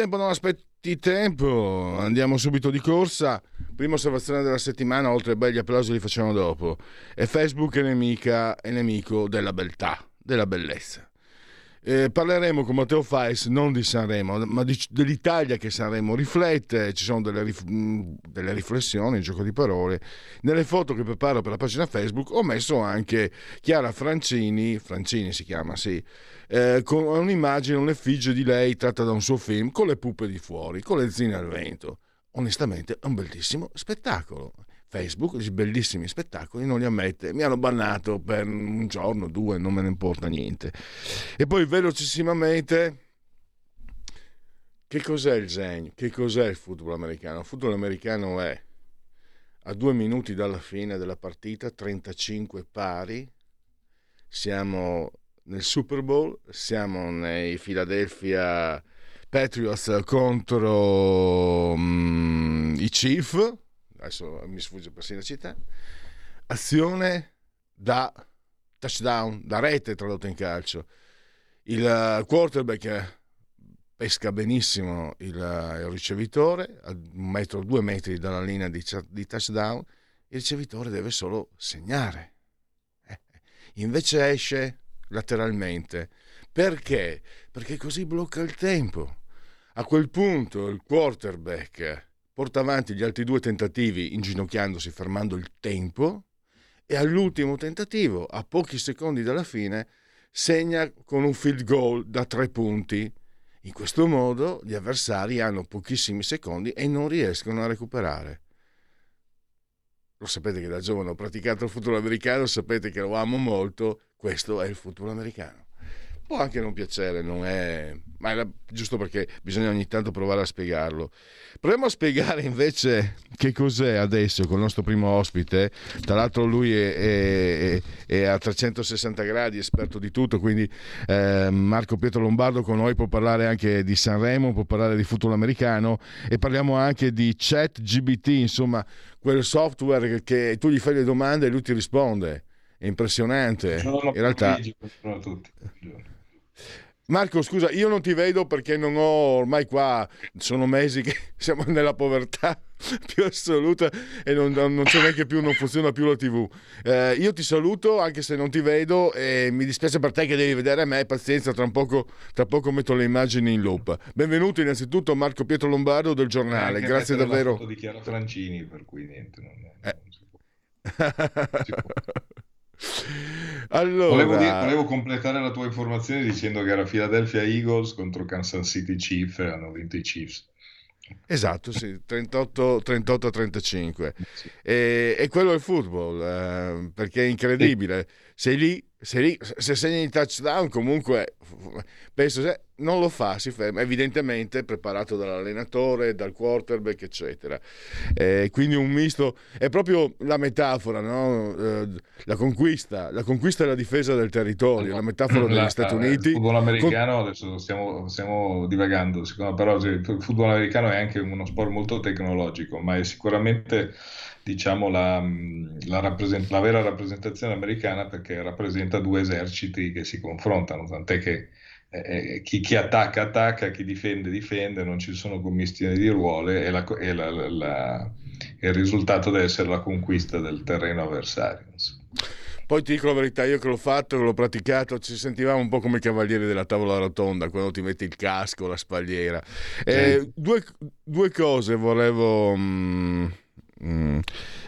Tempo non aspetti tempo, andiamo subito di corsa. Prima osservazione della settimana, oltre ai belli applausi li facciamo dopo. E Facebook è nemica e nemico della beltà, della bellezza. Eh, parleremo con Matteo Fais non di Sanremo, ma di, dell'Italia che Sanremo riflette, ci sono delle, rif, delle riflessioni, un gioco di parole. Nelle foto che preparo per la pagina Facebook ho messo anche Chiara Francini, Francini si chiama, sì, eh, con un'immagine, un'effigie di lei tratta da un suo film con le puppe di fuori, con le zinne al vento. Onestamente è un bellissimo spettacolo. Facebook, i bellissimi spettacoli, non li ammette. Mi hanno bannato per un giorno, due, non me ne importa niente. E poi velocissimamente, che cos'è il Zen? Che cos'è il football americano? Il football americano è a due minuti dalla fine della partita, 35 pari, siamo nel Super Bowl, siamo nei Philadelphia Patriots contro um, i Chiefs adesso mi sfugge persino la città, azione da touchdown, da rete tradotto in calcio. Il quarterback pesca benissimo il, il ricevitore a un metro, due metri dalla linea di, di touchdown, il ricevitore deve solo segnare. Eh, invece esce lateralmente. Perché? Perché così blocca il tempo. A quel punto il quarterback porta avanti gli altri due tentativi inginocchiandosi, fermando il tempo e all'ultimo tentativo, a pochi secondi dalla fine, segna con un field goal da tre punti. In questo modo gli avversari hanno pochissimi secondi e non riescono a recuperare. Lo sapete che da giovane ho praticato il football americano, sapete che lo amo molto, questo è il football americano può anche non piacere, non è... ma era giusto perché bisogna ogni tanto provare a spiegarlo. Proviamo a spiegare invece che cos'è adesso con il nostro primo ospite. Tra l'altro lui è, è, è a 360 gradi, esperto di tutto, quindi eh, Marco Pietro Lombardo con noi può parlare anche di Sanremo, può parlare di football americano e parliamo anche di chat GBT, insomma quel software che tu gli fai le domande e lui ti risponde. È impressionante. In realtà... Tutti. Marco, scusa, io non ti vedo perché non ho ormai qua, sono mesi che siamo nella povertà più assoluta e non, non c'è neanche più, non funziona più la TV. Eh, io ti saluto anche se non ti vedo e mi dispiace per te che devi vedere me, pazienza, tra poco, tra poco metto le immagini in loop. Benvenuto innanzitutto Marco Pietro Lombardo del giornale, eh, grazie davvero. Foto di Chiara Francini, per cui niente, non, eh. non si può. Non si può. Allora... Volevo, dire, volevo, completare la tua informazione dicendo che era Philadelphia Eagles contro Kansas City Chiefs e hanno vinto i Chiefs. Esatto, sì, 38, 38 a 35. Sì. E, e, quello è il football, eh, perché è incredibile. Sì. Sei lì se, lì, se segni il touchdown comunque penso se non lo fa si ferma evidentemente preparato dall'allenatore dal quarterback eccetera eh, quindi un misto è proprio la metafora no? eh, la conquista la conquista e la difesa del territorio la metafora degli la, Stati Uniti il football americano con... adesso stiamo, stiamo divagando secondo però il football americano è anche uno sport molto tecnologico ma è sicuramente diciamo, la, la, rappresent- la, vera rappresentazione americana perché rappresenta due eserciti che si confrontano, tant'è che eh, eh chi, chi, attacca attacca, chi difende difende, non ci sono commistioni di ruole e, la, e la, il risultato deve essere la conquista del terreno avversario. Insomma. Poi ti dico la verità, io che l'ho fatto, che l'ho praticato, ci sentivamo un po' come i cavalieri della tavola rotonda quando ti metti il casco, la spalliera. Eh, due, due, cose volevo... Mm, Mm.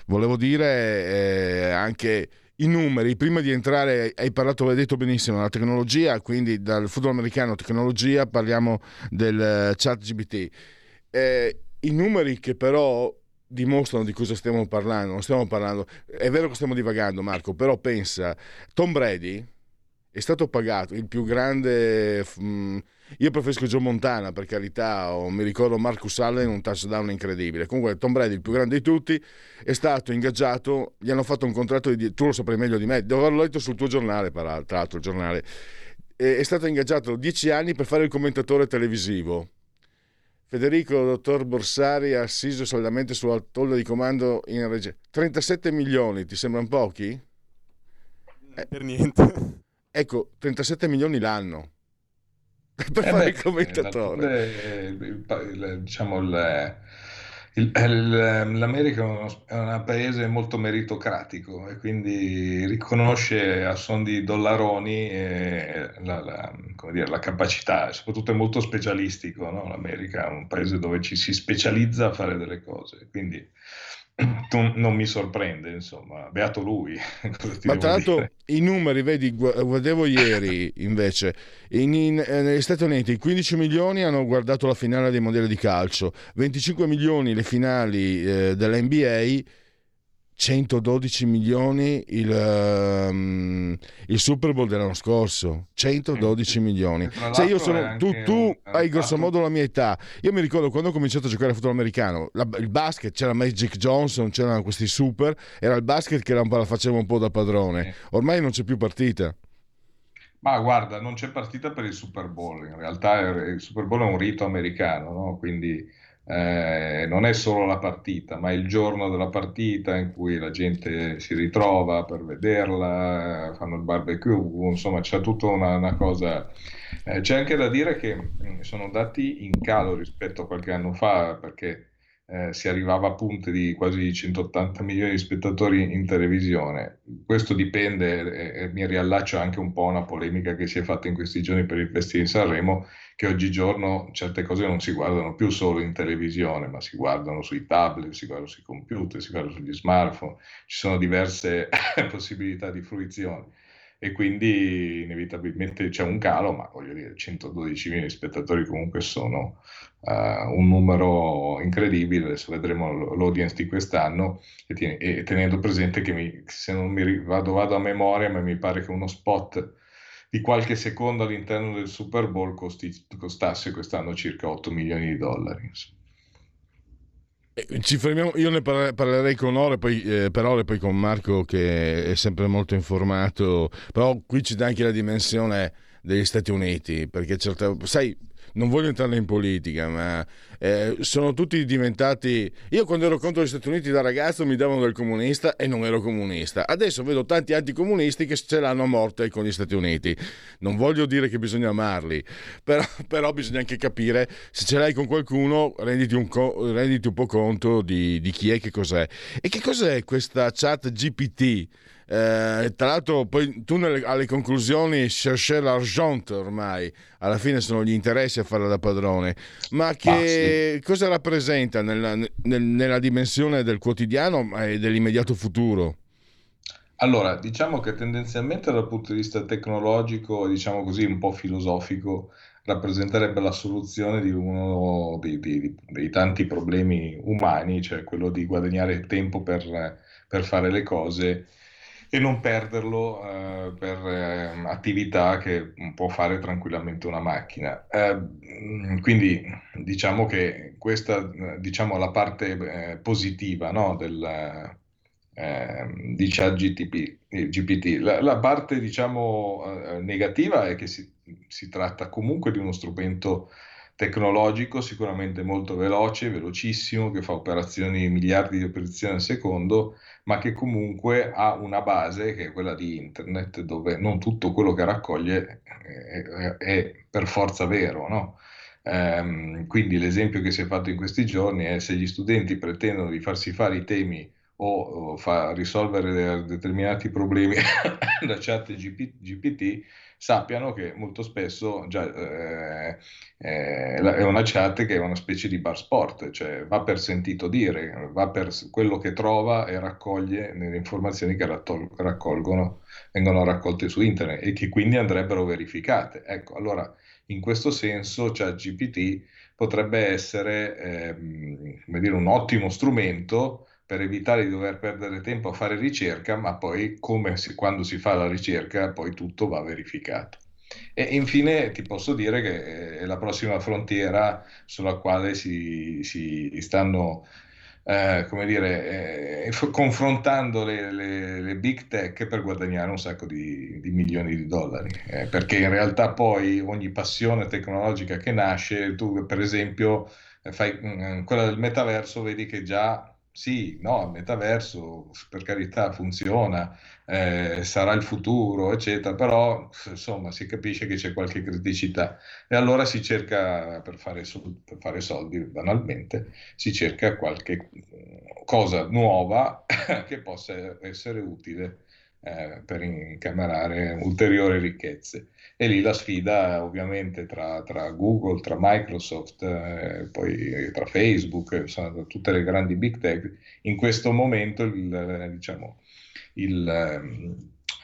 Volevo dire eh, anche i numeri, prima di entrare, hai parlato, hai detto benissimo, della tecnologia, quindi dal football americano tecnologia, parliamo del chat GBT. Eh, I numeri che però dimostrano di cosa stiamo parlando. Non stiamo parlando. È vero che stiamo divagando, Marco, però pensa, Tom Brady è stato pagato il più grande. Mh, mm, io preferisco Joe Montana per carità, o mi ricordo Marcus Allen, un touchdown incredibile. Comunque, Tom Brady, il più grande di tutti, è stato ingaggiato. Gli hanno fatto un contratto di. Tu lo saprai meglio di me, devo averlo letto sul tuo giornale, tra l'altro, il giornale. È stato ingaggiato dieci anni per fare il commentatore televisivo Federico Dottor Borsari ha assiso saldamente sulla tolla di comando in regia. 37 milioni, ti sembrano pochi? Per niente. Ecco, 37 milioni l'anno per eh fare beh, il commentatore. Il, diciamo il, L'America è un paese molto meritocratico e quindi riconosce a son di dollaroni eh, la, la, dire, la, capacità, soprattutto è molto specialistico. No? L'America è un paese dove ci si specializza a fare delle cose, quindi non mi sorprende, insomma, beato lui. Ma tra l'altro i numeri, vedi, guardavo ieri invece, in, in, eh, negli Stati Uniti 15 milioni hanno guardato la finale dei mondiali di calcio, 25 milioni le finali eh, dell'NBA 112 milioni il, um, il, Super Bowl dell'anno scorso. 112 mm. milioni. Se io sono tu, tu hai grosso modo la mia età. Io mi ricordo quando ho cominciato a giocare a football americano la, il basket c'era Magic Johnson c'erano questi super era il basket che la faceva un po' da padrone. Ormai non c'è più partita. Ma guarda, non c'è partita per il Super Bowl, in realtà il Super Bowl è un rito americano, no? quindi eh, non è solo la partita, ma il giorno della partita in cui la gente si ritrova per vederla, fanno il barbecue, insomma c'è tutta una, una cosa. Eh, c'è anche da dire che mm, sono andati in calo rispetto a qualche anno fa, perché eh, si arrivava a punte di quasi 180 milioni di spettatori in televisione. Questo dipende, e mi riallaccio anche un po' a una polemica che si è fatta in questi giorni per il Festival di Sanremo, che oggigiorno certe cose non si guardano più solo in televisione, ma si guardano sui tablet, si guardano sui computer, si guardano sugli smartphone, ci sono diverse possibilità di fruizione. E quindi inevitabilmente c'è un calo, ma voglio dire 112 milioni di spettatori comunque sono uh, un numero incredibile, adesso vedremo l'audience di quest'anno e, ten- e tenendo presente che mi, se non mi vado, vado a memoria, ma mi pare che uno spot di qualche secondo all'interno del Super Bowl costi, costasse quest'anno circa 8 milioni di dollari. Eh, ci fermiamo, io ne parlerei con Ore, poi, eh, per Ore, poi con Marco che è sempre molto informato, però qui ci dà anche la dimensione degli Stati Uniti, perché certe, sai, non voglio entrare in politica, ma eh, sono tutti diventati... Io quando ero contro gli Stati Uniti da ragazzo mi davano del comunista e non ero comunista. Adesso vedo tanti anticomunisti che ce l'hanno a morte con gli Stati Uniti. Non voglio dire che bisogna amarli, però, però bisogna anche capire se ce l'hai con qualcuno, renditi un, co- renditi un po' conto di, di chi è che cos'è. E che cos'è questa chat GPT? Eh, tra l'altro, poi tu nelle, alle conclusioni chercher l'argent ormai, alla fine sono gli interessi a farla da padrone. Ma che ah, sì. cosa rappresenta nella, nel, nella dimensione del quotidiano e dell'immediato futuro? Allora, diciamo che tendenzialmente dal punto di vista tecnologico, diciamo così, un po' filosofico, rappresenterebbe la soluzione di uno dei, dei, dei tanti problemi umani, cioè quello di guadagnare tempo per, per fare le cose e non perderlo eh, per eh, attività che può fare tranquillamente una macchina. Eh, quindi diciamo che questa diciamo, la parte eh, positiva no, del, ehm, di ChatGPT. La, la, parte diciamo, eh, negativa è che si, si tratta comunque di uno strumento tecnologico sicuramente molto veloce, velocissimo, che fa operazioni, miliardi di operazioni al secondo, ma che comunque ha una base che è quella di internet, dove non tutto quello che raccoglie è, è, è per forza vero, no? Um, quindi l'esempio che si è fatto in questi giorni è se gli studenti pretendono di farsi fare i temi o, o fa risolvere determinati problemi da chat GPT, sappiano che molto spesso già, eh, eh, è una chat che è una specie di bar sport, cioè va per sentito dire, va per quello che trova e raccoglie le informazioni che raccolgono, vengono raccolte su internet e che quindi andrebbero verificate. Ecco, allora In questo senso, ChatGPT potrebbe essere ehm, dire, un ottimo strumento per evitare di dover perdere tempo a fare ricerca, ma poi come si, quando si fa la ricerca poi tutto va verificato. E infine ti posso dire che è la prossima frontiera sulla quale si, si stanno eh, come dire, eh, confrontando le, le, le, big tech per guadagnare un sacco di, di milioni di dollari, eh, perché in realtà poi ogni passione tecnologica che nasce, tu per esempio fai mh, mm, quella del metaverso, vedi che già sì, no, il metaverso per carità funziona, eh, sarà il futuro, eccetera, però insomma si capisce che c'è qualche criticità. E allora si cerca, per fare, soldi, per fare soldi banalmente, si cerca qualche cosa nuova che possa essere utile eh, per incamerare ulteriori ricchezze. E lì la sfida ovviamente tra, tra Google, tra Microsoft, eh, poi tra Facebook, insomma, tutte le grandi big tech, in questo momento il, diciamo, il,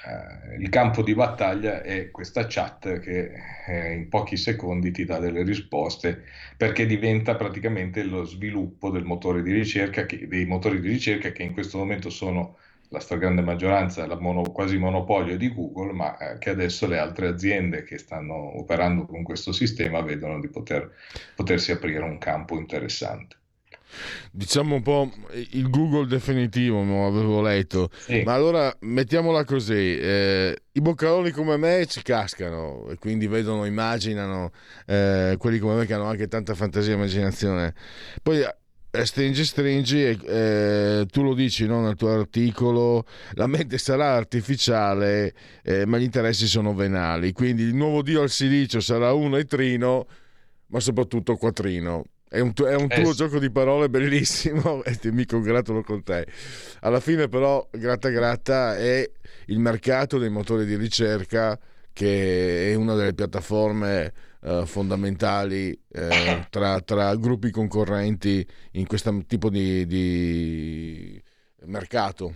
eh, il campo di battaglia è questa chat che eh, in pochi secondi ti dà delle risposte perché diventa praticamente lo sviluppo del motore di ricerca che, dei motori di ricerca che in questo momento sono la stragrande maggioranza, la mono, quasi monopolio di Google, ma eh, che adesso le altre aziende che stanno operando con questo sistema vedono di poter, potersi aprire un campo interessante. Diciamo un po' il Google definitivo, non avevo letto, sì. ma allora mettiamola così, eh, i boccaloni come me ci cascano e quindi vedono, immaginano, eh, quelli come me che hanno anche tanta fantasia e immaginazione. Poi stringi, stringi, e eh, tu lo dici no, nel tuo articolo, la mente sarà artificiale, eh, ma gli interessi sono venali. Quindi il nuovo dio al silicio sarà uno e trino, ma soprattutto quattrino. È un, è un eh, tuo sì. gioco di parole bellissimo e mi congratulo con te. Alla fine, però, gratta gratta è il mercato dei motori di ricerca che è una delle piattaforme eh, fondamentali eh, tra, tra, gruppi concorrenti in questo tipo di, di mercato.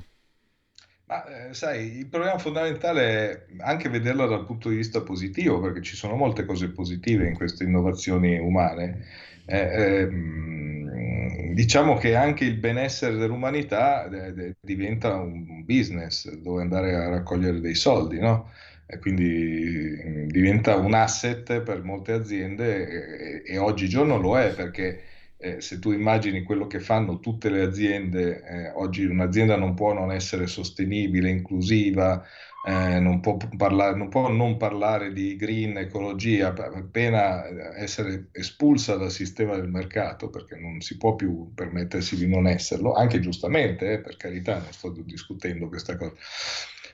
Ma eh, sai, il problema fondamentale è anche vederlo dal punto di vista positivo, perché ci sono molte cose positive in queste innovazioni umane. Eh, ehm, diciamo che anche il benessere dell'umanità eh, diventa un business dove andare a raccogliere dei soldi, no? E quindi mm, diventa un asset per molte aziende e, e oggigiorno lo è perché eh, se tu immagini quello che fanno tutte le aziende, eh, oggi un'azienda non può non essere sostenibile, inclusiva, eh, non, può parlare, non può non parlare di green, ecologia, appena eh, essere espulsa dal sistema del mercato, perché non si può più permettersi di non esserlo, anche giustamente, eh, per carità, non sto discutendo questa cosa.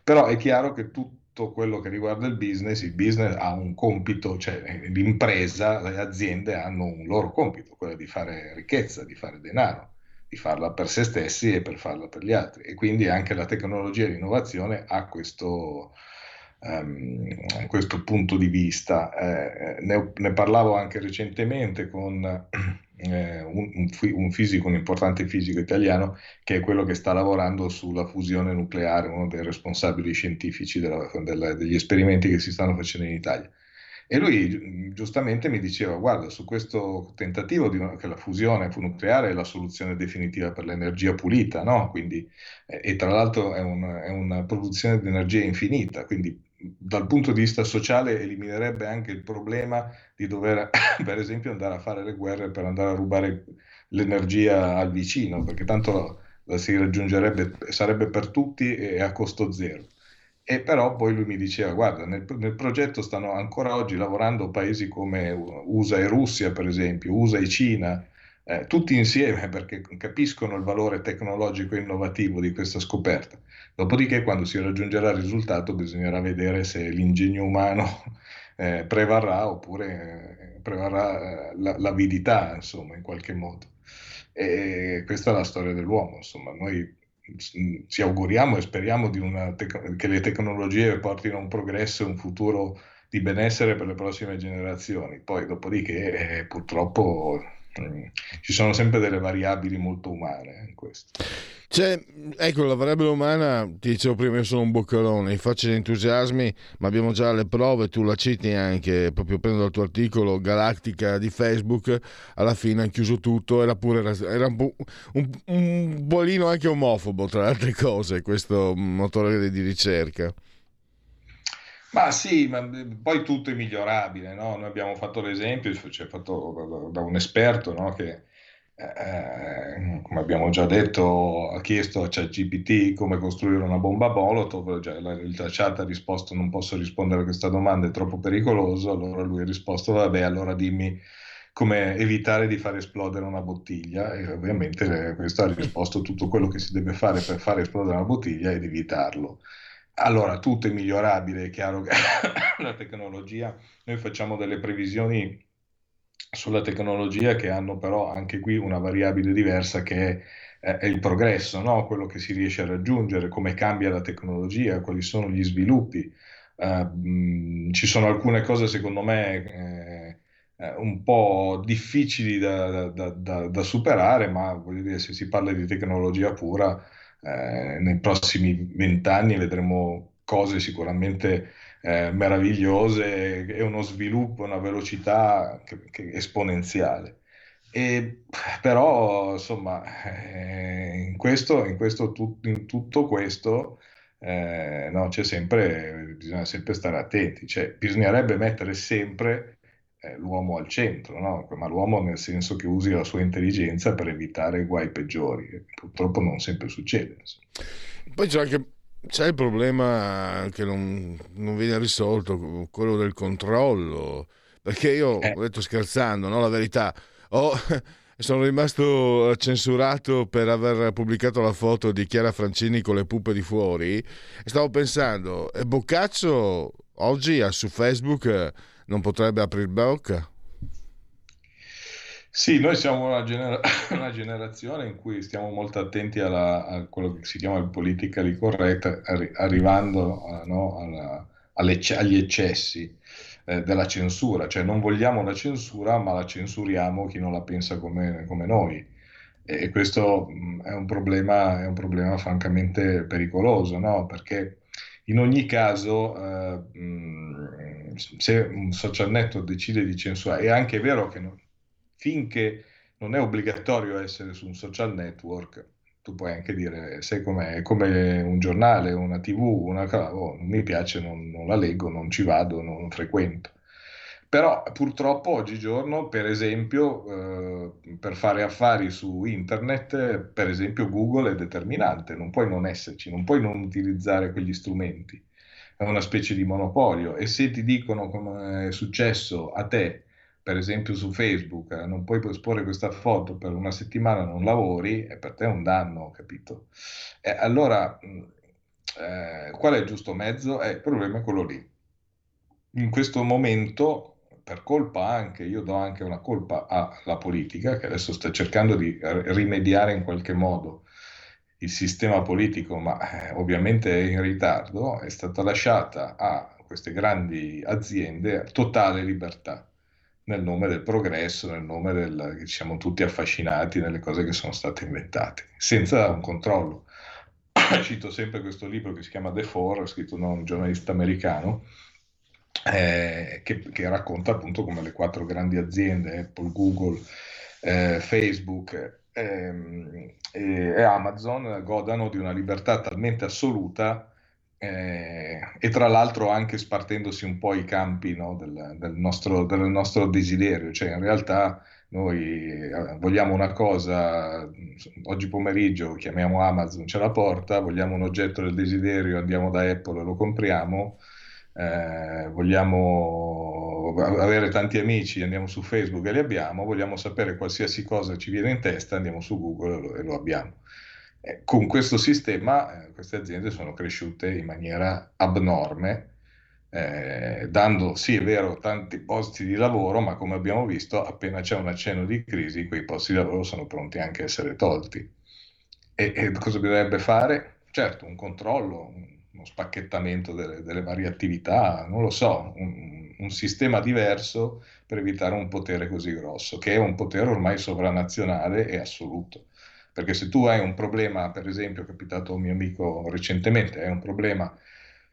Però è chiaro che tutto tutto quello che riguarda il business, il business ha un compito, cioè l'impresa, le aziende hanno un loro compito, quello di fare ricchezza, di fare denaro, di farla per se stessi e per farla per gli altri. E quindi anche la tecnologia e l'innovazione ha questo, um, questo punto di vista. Eh, ne, ne, parlavo anche recentemente con eh, un, un, fisico, un importante fisico italiano, che è quello che sta lavorando sulla fusione nucleare, uno dei responsabili scientifici della, della, degli esperimenti che si stanno facendo in Italia. E lui giustamente mi diceva, guarda, su questo tentativo di, che la fusione nucleare è la soluzione definitiva per l'energia pulita, no? Quindi, eh, e tra l'altro è, un, è una produzione di energia infinita, quindi dal punto di vista sociale eliminerebbe anche il problema di dover, per esempio, andare a fare le guerre per andare a rubare l'energia al vicino, perché tanto la si raggiungerebbe, sarebbe per tutti e a costo zero. E però poi lui mi diceva, guarda, nel, nel, progetto stanno ancora oggi lavorando paesi come USA e Russia, per esempio, USA e Cina, eh, tutti insieme perché capiscono il valore tecnologico e innovativo di questa scoperta. Dopodiché, quando si raggiungerà il risultato, bisognerà vedere se l'ingegno umano eh, prevarrà oppure eh, prevarrà eh, l'avidità, insomma, in qualche modo. E questa è la storia dell'uomo, insomma, noi ci auguriamo e speriamo tec- che le tecnologie portino un progresso e un futuro di benessere per le prossime generazioni. Poi, dopodiché, eh, purtroppo mm, ci sono sempre delle variabili molto umane in questo. Cioè, ecco, la variabile umana, ti dicevo prima, io sono un boccalone, faccio gli entusiasmi, ma abbiamo già le prove, tu la citi anche, proprio prendo dal tuo articolo, Galattica di Facebook, alla fine hanno chiuso tutto, era pure era un, un, un bolino anche omofobo, tra le altre cose, questo motore di ricerca. Ma sì, ma poi tutto è migliorabile, no? Noi abbiamo fatto l'esempio, cioè fatto da un esperto, no? Che eh, come abbiamo già detto, ha chiesto a ChatGPT come costruire una bomba Molotov, cioè, il chat ha risposto non posso rispondere a questa domanda, è troppo pericoloso, allora lui ha risposto vabbè, allora dimmi come evitare di far esplodere una bottiglia e ovviamente questo ha risposto tutto quello che si deve fare per far esplodere una bottiglia ed evitarlo. Allora, tutto è migliorabile, è chiaro che la tecnologia, noi facciamo delle previsioni sulla tecnologia che hanno però anche qui una variabile diversa che è, è il progresso, no? quello che si riesce a raggiungere, come cambia la tecnologia, quali sono gli sviluppi. Uh, ci sono alcune cose secondo me eh, eh, un po' difficili da, da, da, da, superare, ma voglio dire, se si parla di tecnologia pura, eh, nei prossimi vent'anni vedremo cose sicuramente eh, meravigliose e uno sviluppo, una velocità che, che esponenziale. E, però, insomma, eh, in, questo, in, questo, in tutto questo eh, no, sempre, bisogna sempre stare attenti, cioè, bisognerebbe mettere sempre l'uomo al centro, no? ma l'uomo nel senso che usi la sua intelligenza per evitare guai peggiori. Purtroppo non sempre succede. Poi c'è anche c'è il problema che non, non, viene risolto, quello del controllo. Perché io eh. ho detto scherzando, no? la verità, ho, sono rimasto censurato per aver pubblicato la foto di Chiara Francini con le puppe di fuori e stavo pensando, Boccaccio oggi su Facebook non potrebbe aprire bocca? Sì, noi siamo una, genera- una, generazione in cui stiamo molto attenti alla, a quello che si chiama il politically correct, arri- arrivando a, no, alla, agli eccessi eh, della censura, cioè non vogliamo la censura, ma la censuriamo chi non la pensa come, come noi. E questo mh, è un problema, è un problema francamente pericoloso, no? perché in ogni caso, eh, se un social network decide di censurare, è anche vero che non, finché non è obbligatorio essere su un social network, tu puoi anche dire, sai com'è, è come un giornale, una tv, una oh, non mi piace, non, non, la leggo, non ci vado, non frequento. Però purtroppo oggigiorno, per esempio, eh, per fare affari su internet, per esempio Google è determinante, non puoi non esserci, non puoi non utilizzare quegli strumenti, è una specie di monopolio e se ti dicono come è successo a te per esempio su Facebook, eh, non puoi esporre questa foto per una settimana, non lavori, e per te è un danno, capito? Allora, mm, eh, qual è il giusto mezzo? Eh, il problema è quello lì. In questo momento, per colpa anche, io do anche una colpa alla politica, che adesso sta cercando di rimediare in qualche modo il sistema politico, ma eh, ovviamente è in ritardo, è stata lasciata a queste grandi aziende totale libertà nel nome del progresso, nel nome del che siamo tutti affascinati nelle cose che sono state inventate, senza un controllo. Cito sempre questo libro che si chiama The Four, scritto da un giornalista americano, eh, che, che, racconta appunto come le quattro grandi aziende, Apple, Google, eh, Facebook ehm, e Amazon, godano di una libertà talmente assoluta eh, e tra l'altro anche spartendosi un po' i campi no, del, del, nostro, del, nostro, desiderio, cioè in realtà noi eh, vogliamo una cosa, oggi pomeriggio chiamiamo Amazon, ce la porta, vogliamo un oggetto del desiderio, andiamo da Apple e lo compriamo, eh, vogliamo avere tanti amici, andiamo su Facebook e li abbiamo, vogliamo sapere qualsiasi cosa ci viene in testa, andiamo su Google e lo, abbiamo. Eh, con questo sistema eh, queste aziende sono cresciute in maniera abnorme, eh, dando, sì è vero, tanti posti di lavoro, ma come abbiamo visto, appena c'è un accenno di crisi, quei posti di lavoro sono pronti anche a essere tolti. E, e cosa bisognerebbe fare? Certo, un controllo, uno spacchettamento delle, delle, varie attività, non lo so, un, un, sistema diverso per evitare un potere così grosso, che è un potere ormai sovranazionale e assoluto. Perché se tu hai un problema, per esempio, è capitato a un mio amico recentemente, hai un problema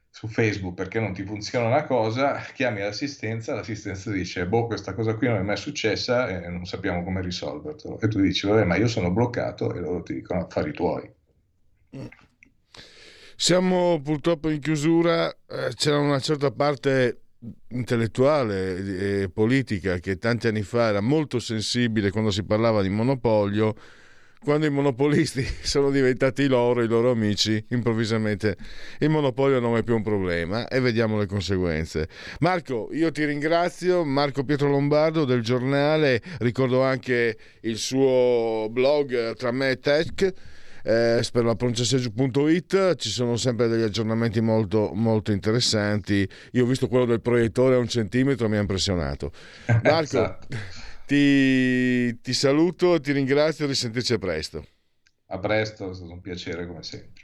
su Facebook perché non ti funziona una cosa, chiami l'assistenza, l'assistenza dice, boh, questa cosa qui non è mai successa e non sappiamo come risolverlo. E tu dici, vabbè, ma io sono bloccato e loro ti dicono affari tuoi. Siamo purtroppo in chiusura, eh, c'era una certa parte intellettuale e politica che tanti anni fa era molto sensibile quando si parlava di monopolio quando i monopolisti sono diventati loro, i loro amici, improvvisamente il monopolio non è più un problema e vediamo le conseguenze. Marco, io ti ringrazio, Marco Pietro Lombardo del giornale, ricordo anche il suo blog Tra me e Tech. Eh, per la pronunciaseggio.it ci sono sempre degli aggiornamenti molto, molto interessanti. Io ho visto quello del proiettore a un centimetro, mi ha impressionato. Marco, esatto. Ti, ti saluto, ti ringrazio e risentirci presto. A presto, è stato un piacere come sempre.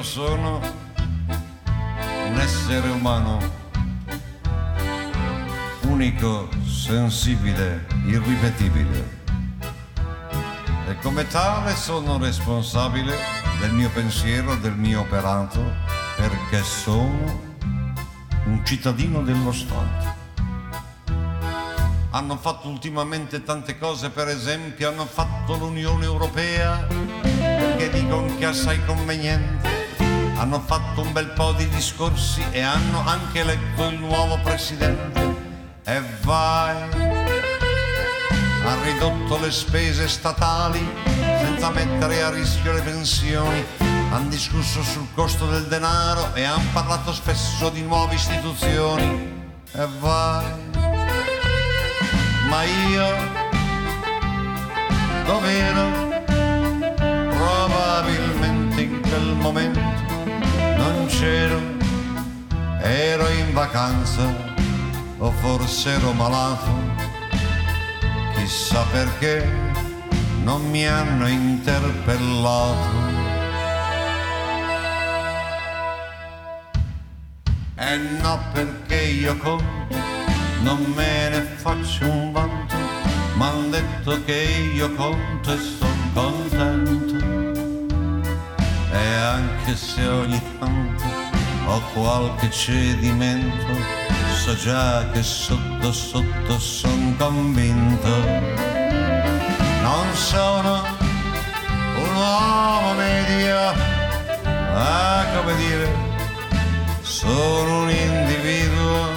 Sono un essere umano, unico, sensibile, irripetibile. E come tale sono responsabile del mio pensiero, del mio operato, perché sono un cittadino dello Stato. Hanno fatto ultimamente tante cose, per esempio hanno fatto l'Unione Europea, perché dicono che è assai conveniente hanno fatto un bel po' di discorsi e hanno anche eletto il nuovo presidente. E vai, ha ridotto le spese statali senza mettere a rischio le pensioni. Hanno discusso sul costo del denaro e hanno parlato spesso di nuove istituzioni. E vai, ma io dov'ero? Momento non c'ero, ero in vacanza o forse ero malato, chissà perché non mi hanno interpellato. E no perché io conto, non me ne faccio un vanto, m'han detto che io conto e son contento e anche se ogni tanto ho qualche cedimento, so già che sotto sotto son convinto. Non sono un uomo medio, ma come dire, sono un individuo,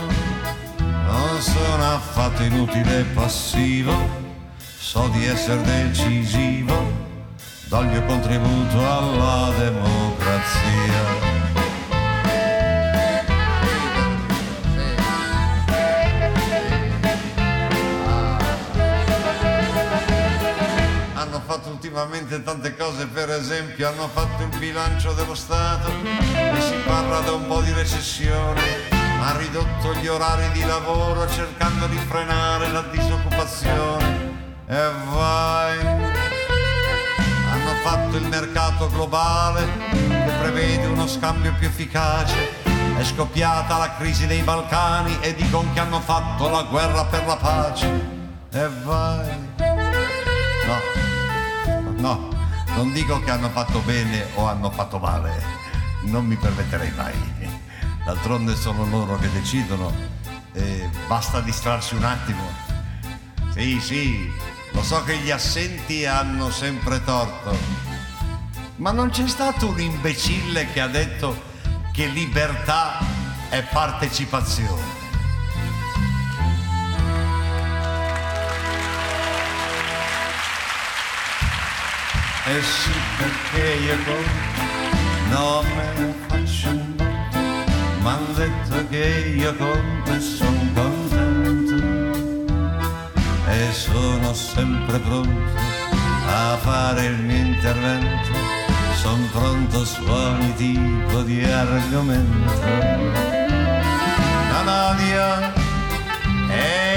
non sono affatto inutile e passivo, so di essere decisivo dal mio contributo alla democrazia. Hanno fatto ultimamente tante cose, per esempio hanno fatto il bilancio dello Stato e si parla da un po' di recessione, ha ridotto gli orari di lavoro cercando di frenare la disoccupazione e vai fatto il mercato globale che prevede uno scambio più efficace. È scoppiata la crisi dei Balcani e dicono che hanno fatto la guerra per la pace. E vai. No, no, Non dico che hanno fatto bene o hanno fatto male, non mi permetterei mai. D'altronde sono loro che decidono e basta distrarsi un attimo. Sì, sì, lo so che gli assenti hanno sempre torto, ma non c'è stato un imbecille che ha detto che libertà è partecipazione. Eh sì, perché io con non me ne faccio un m'han detto che io conto e son contento e sono sempre pronto a fare il mio intervento, son pronto su ogni tipo di argomento. La Nadia e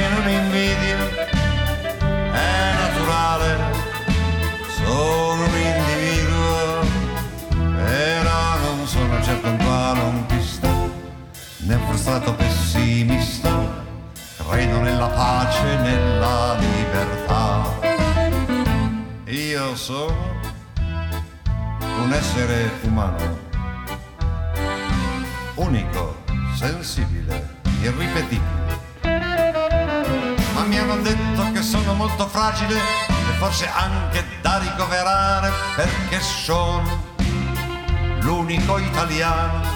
essere umano, unico, sensibile, irripetibile. Ma mi hanno detto che sono molto fragile e forse anche da ricoverare perché sono l'unico italiano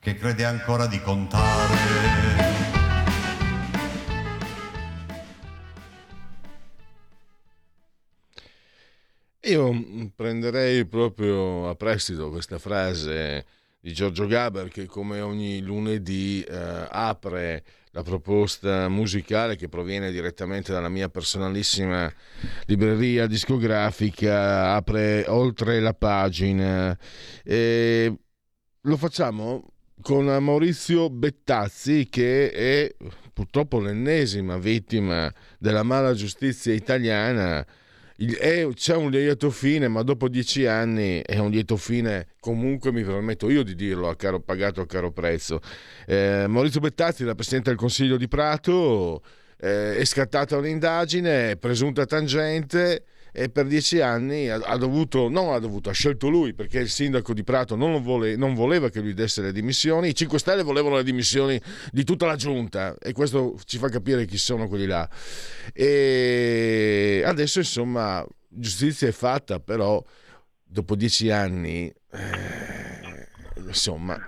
che crede ancora di contare. Io mm, prenderei proprio a prestito questa frase di Giorgio Gaber che come ogni lunedì eh, apre la proposta musicale che proviene direttamente dalla mia personalissima libreria discografica, apre oltre la pagina. E lo facciamo con Maurizio Bettazzi che è purtroppo l'ennesima vittima della mala giustizia italiana è, c'è un lieto fine, ma dopo dieci anni è un lieto fine, comunque mi permetto io di dirlo, a caro pagato a caro prezzo. Eh, Maurizio Bettazzi, la Presidente del Consiglio di Prato, eh, è scattata un'indagine, presunta tangente, e per dieci anni ha, dovuto, non ha dovuto, ha scelto lui perché il sindaco di Prato non, vole, non, voleva che lui desse le dimissioni, i 5 Stelle volevano le dimissioni di tutta la giunta e questo ci fa capire chi sono quelli là. E adesso insomma giustizia è fatta, però dopo dieci anni, eh, insomma...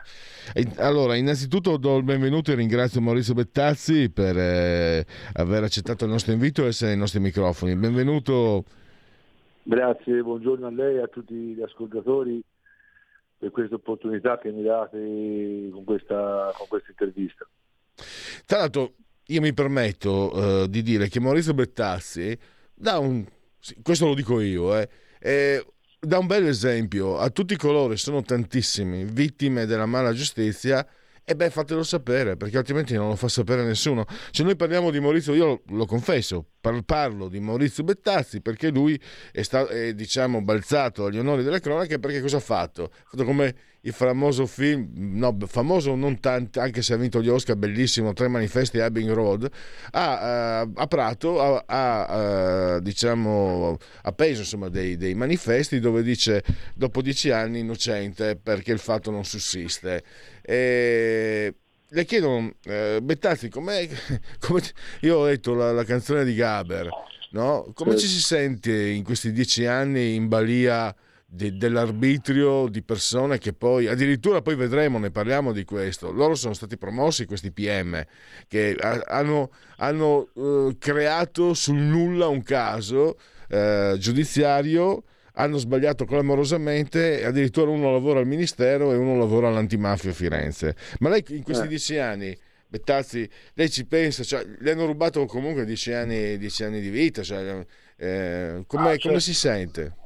Allora, innanzitutto do il benvenuto e ringrazio Maurizio Bettazzi per eh, aver accettato il nostro invito e essere ai nostri microfoni. Benvenuto Grazie, buongiorno a lei e a tutti gli ascoltatori per questa opportunità che mi date con questa, con questa intervista. Tra l'altro io mi permetto uh, di dire che Maurizio Bettazzi dà un, questo lo dico io, eh, eh, dà un bel esempio a tutti coloro, sono tantissimi, vittime della mala giustizia, e beh fatelo sapere perché altrimenti non lo fa sapere nessuno. Cioè noi parliamo di Maurizio, io lo confesso, parlo di Maurizio Bettazzi perché lui è, stato, è diciamo balzato agli onori delle cronache perché cosa ha fatto? Ha fatto come il famoso film, no, famoso non tanto, anche se ha vinto gli Oscar, bellissimo, Tre manifesti a Abbey Road, ha, uh, a Prato ha, ha uh, diciamo, appeso insomma, dei, dei, manifesti dove dice dopo dieci anni innocente perché il fatto non sussiste. E le chiedono, eh, Bettazzi, com'è, come, io ho letto la, la canzone di Gaber, no? come ci si sente in questi dieci anni in balia de, dell'arbitrio di persone che poi, addirittura poi vedremo, ne parliamo di questo, loro sono stati promossi questi PM che hanno, hanno uh, creato sul nulla un caso uh, giudiziario hanno sbagliato clamorosamente e addirittura uno lavora al Ministero e uno lavora all'antimafia Firenze. Ma lei in questi eh. dieci anni, Bettazzi, lei ci pensa, cioè, le hanno rubato comunque dieci anni, dieci anni di vita, cioè, eh, come, ah, certo. si sente?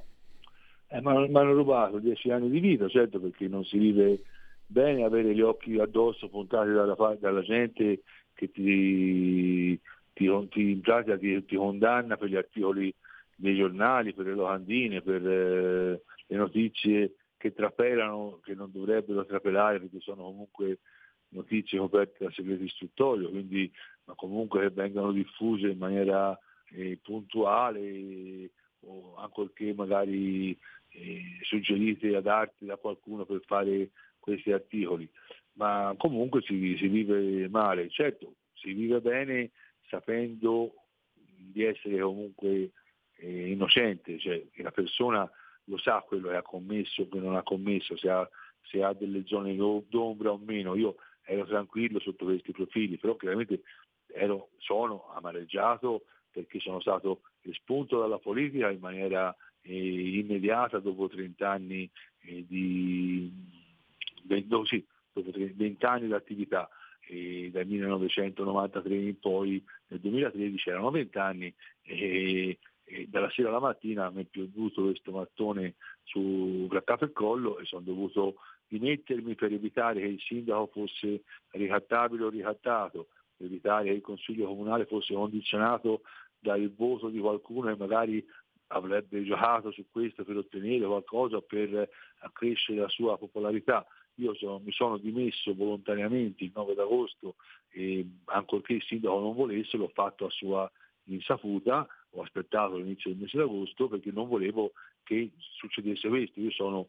Eh, ma mi hanno rubato dieci anni di vita, certo, perché non si vive bene avere gli occhi addosso puntati dalla, dalla gente che ti, ti, ti, ti, ti condanna per gli articoli dei giornali, per le locandine, per eh, le notizie che trapelano, che non dovrebbero trapelare perché sono comunque notizie coperte da segreto istruttorio, quindi, ma comunque che vengano diffuse in maniera eh, puntuale, o ancorché magari eh, suggerite ad arte da qualcuno per fare questi articoli, ma comunque si, si vive male, certo si vive bene sapendo di essere comunque eh, innocente, cioè che la persona lo sa quello che ha commesso o che non ha commesso, se ha, se ha delle zone d'ombra o meno. Io ero tranquillo sotto questi profili, però chiaramente ero, sono amareggiato perché sono stato espunto dalla politica in maniera eh, immediata dopo 30 anni eh, di no, sì, dopo 20 anni di attività e dal 1993 in poi nel 2013 erano 20 anni e, e dalla sera alla mattina mi è piovuto questo mattone su Grattato il collo e sono dovuto dimettermi per evitare che il sindaco fosse ricattabile o ricattato, per evitare che il consiglio comunale fosse condizionato dal voto di qualcuno che magari avrebbe giocato su questo per ottenere qualcosa, per accrescere la sua popolarità. Io sono, mi sono dimesso volontariamente il 9 d'agosto e ancorché il sindaco non volesse l'ho fatto a sua insaputa, ho aspettato l'inizio del mese d'agosto perché non volevo che succedesse questo. Io sono,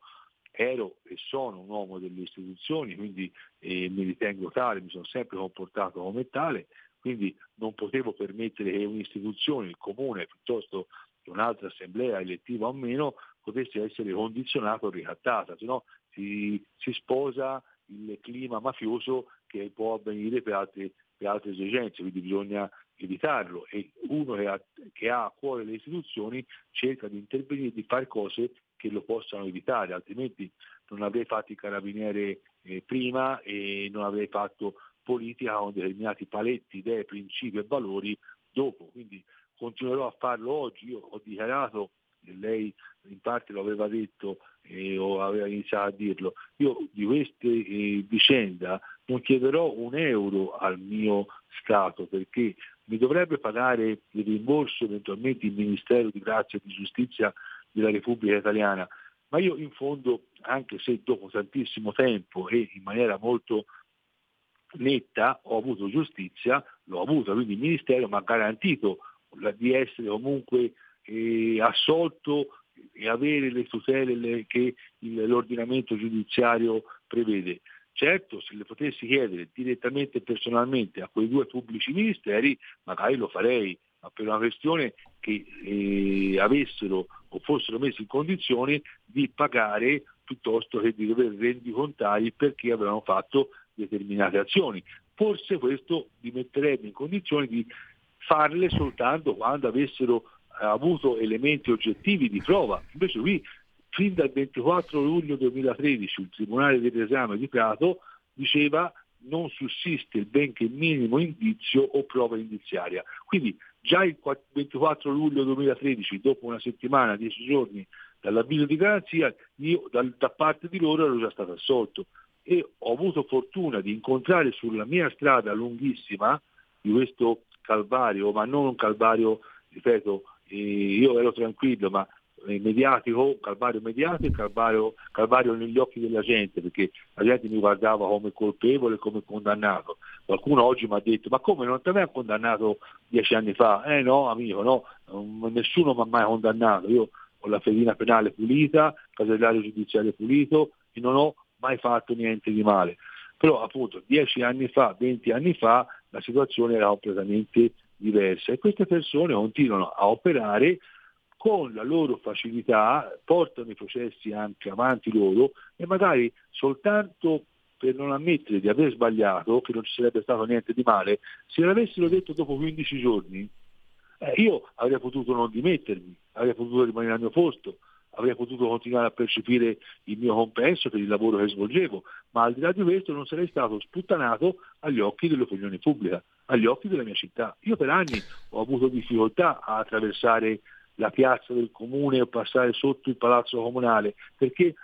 ero e sono un uomo delle istituzioni, quindi eh, mi ritengo tale, mi sono sempre comportato come tale, quindi non potevo permettere che un'istituzione, il comune, piuttosto che un'altra assemblea elettiva o meno, potesse essere condizionata o ricattata, se no si, si sposa il clima mafioso che può avvenire per altre, per altre esigenze, quindi bisogna evitarlo e uno che ha, che ha, a cuore le istituzioni cerca di intervenire, di fare cose che lo possano evitare, altrimenti non avrei fatto il carabiniere eh, prima e non avrei fatto politica con determinati paletti, idee, principi e valori dopo. Quindi continuerò a farlo oggi, io ho dichiarato lei in parte lo aveva detto eh, o aveva iniziato a dirlo, io di questa eh, vicenda non chiederò un euro al mio Stato perché mi dovrebbe pagare il rimborso eventualmente il Ministero di Grazia e di Giustizia della Repubblica Italiana, ma io in fondo, anche se dopo tantissimo tempo e in maniera molto netta ho avuto giustizia, l'ho avuta, quindi il Ministero mi ha garantito di essere comunque eh, assolto e avere le tutele le, che l'ordinamento giudiziario prevede. Certo, se le potessi chiedere direttamente e personalmente a quei due pubblici ministeri, magari lo farei, ma per una questione che eh, avessero o fossero messi in condizione di pagare piuttosto che di dover rendicontare perché avevano fatto determinate azioni. Forse questo li metterebbe in condizione di farle soltanto quando avessero avuto elementi oggettivi di prova. Invece qui, fin dal 24 luglio 2013, il Tribunale dell'esame di Prato diceva non sussiste il benché minimo indizio o prova indiziaria. Quindi già il 24 luglio 2013, dopo una settimana, dieci giorni dall'avviso di garanzia, io da, da parte di loro ero già stato assolto e ho avuto fortuna di incontrare sulla mia strada lunghissima di questo calvario, ma non un calvario, ripeto, io ero tranquillo, ma mediatico, calvario mediatico calvario, calvario negli occhi della gente, perché la gente mi guardava come colpevole, come condannato. Qualcuno oggi mi ha detto, ma come non ti aveva condannato dieci anni fa? Eh no, amico, no, nessuno mi ha mai condannato. Io ho la fedina penale pulita, casellario giudiziario pulito e non ho mai fatto niente di male. Però appunto dieci anni fa, venti anni fa, la situazione era completamente diversa e queste persone continuano a operare con la loro facilità, portano i processi anche avanti loro e magari soltanto per non ammettere di aver sbagliato, che non ci sarebbe stato niente di male, se l'avessero detto dopo 15 giorni, eh, io avrei potuto non dimettermi, avrei potuto rimanere al mio posto, avrei potuto continuare a percepire il mio compenso per il lavoro che svolgevo, ma al di là di questo non sarei stato sputtanato agli occhi dell'opinione pubblica, agli occhi della mia città. Io per anni ho avuto difficoltà a attraversare la piazza del comune o passare sotto il palazzo comunale, perché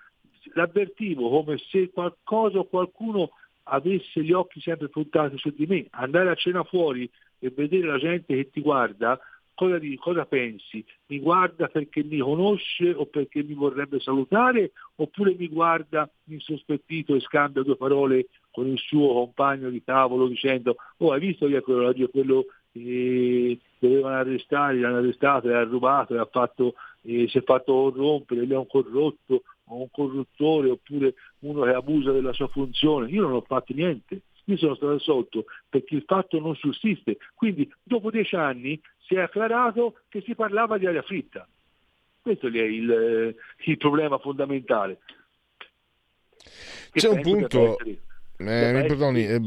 l'avvertivo come se qualcosa o qualcuno avesse gli occhi sempre puntati su di me, andare a cena fuori e vedere la gente che ti guarda cosa, dici, cosa pensi? Mi guarda perché mi conosce o perché mi vorrebbe salutare oppure mi guarda insospettito e scambia due parole con il suo compagno di tavolo dicendo oh hai visto che quello, quello e dovevano arrestare, l'hanno arrestato, l'ha rubato, l'ha fatto, eh, si è fatto corrompere, lui è un corrotto o un corruttore oppure uno che abusa della sua funzione. Io non ho fatto niente, io sono stato assolto perché il fatto non sussiste. Quindi dopo dieci anni si è acclarato che si parlava di aria fritta. Questo è il, eh, il problema fondamentale. C'è un punto, eh, mi perdoni, eh,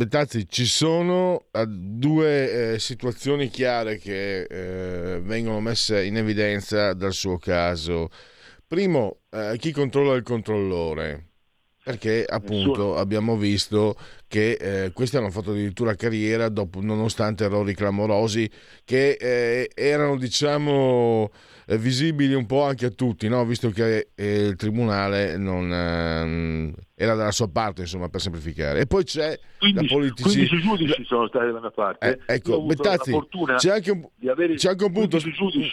Bettazzi, ci sono eh, due eh, situazioni chiare che eh, vengono messe in evidenza dal suo caso. Primo, eh, chi controlla il controllore? Perché appunto abbiamo visto che eh, questi hanno fatto addirittura carriera dopo, nonostante errori clamorosi che eh, erano diciamo eh, visibili un po' anche a tutti, no? visto che eh, il tribunale non, ehm, era dalla sua parte, insomma, per semplificare. E poi c'è 15, la politicità. 15 giudici sono stati dalla mia parte. Eh, ecco, Bettazzi, c'è anche un, c'è anche un punto.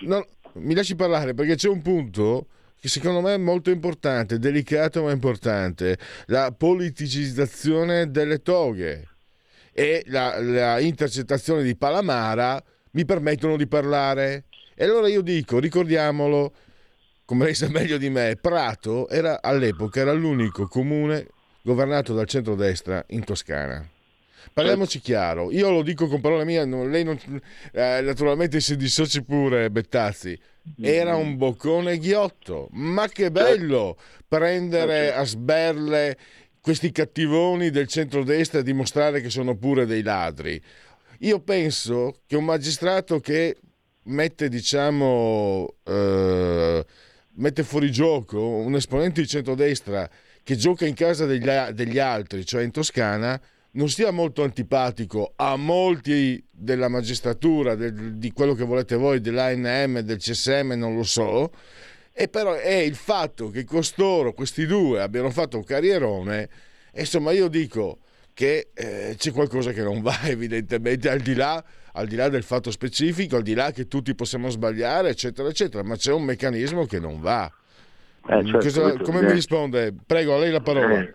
No, mi lasci parlare perché c'è un punto che secondo me è molto importante, delicato ma importante, la politicizzazione delle toghe e la, la intercettazione di Palamara mi permettono di parlare. E allora io dico, ricordiamolo, come lei sa meglio di me, Prato era all'epoca era l'unico comune governato dal centrodestra in Toscana. Parliamoci chiaro, io lo dico con parole mie, lei non, eh, naturalmente si dissoci pure Bettazzi, era un boccone ghiotto, ma che bello prendere a sberle questi cattivoni del centrodestra e dimostrare che sono pure dei ladri. Io penso che un magistrato che mette, diciamo, eh, mette fuori gioco un esponente di centrodestra che gioca in casa degli, degli altri, cioè in Toscana, non sia molto antipatico a molti della magistratura, del, di quello che volete voi, dell'ANM, del CSM, non lo so, e però è il fatto che costoro, questi due, abbiano fatto un carrierone, insomma io dico che eh, c'è qualcosa che non va evidentemente al di, là, al di là del fatto specifico, al di là che tutti possiamo sbagliare, eccetera, eccetera, ma c'è un meccanismo che non va. Eh, certo, Cosa, come mi risponde? Prego, a lei la parola. Eh,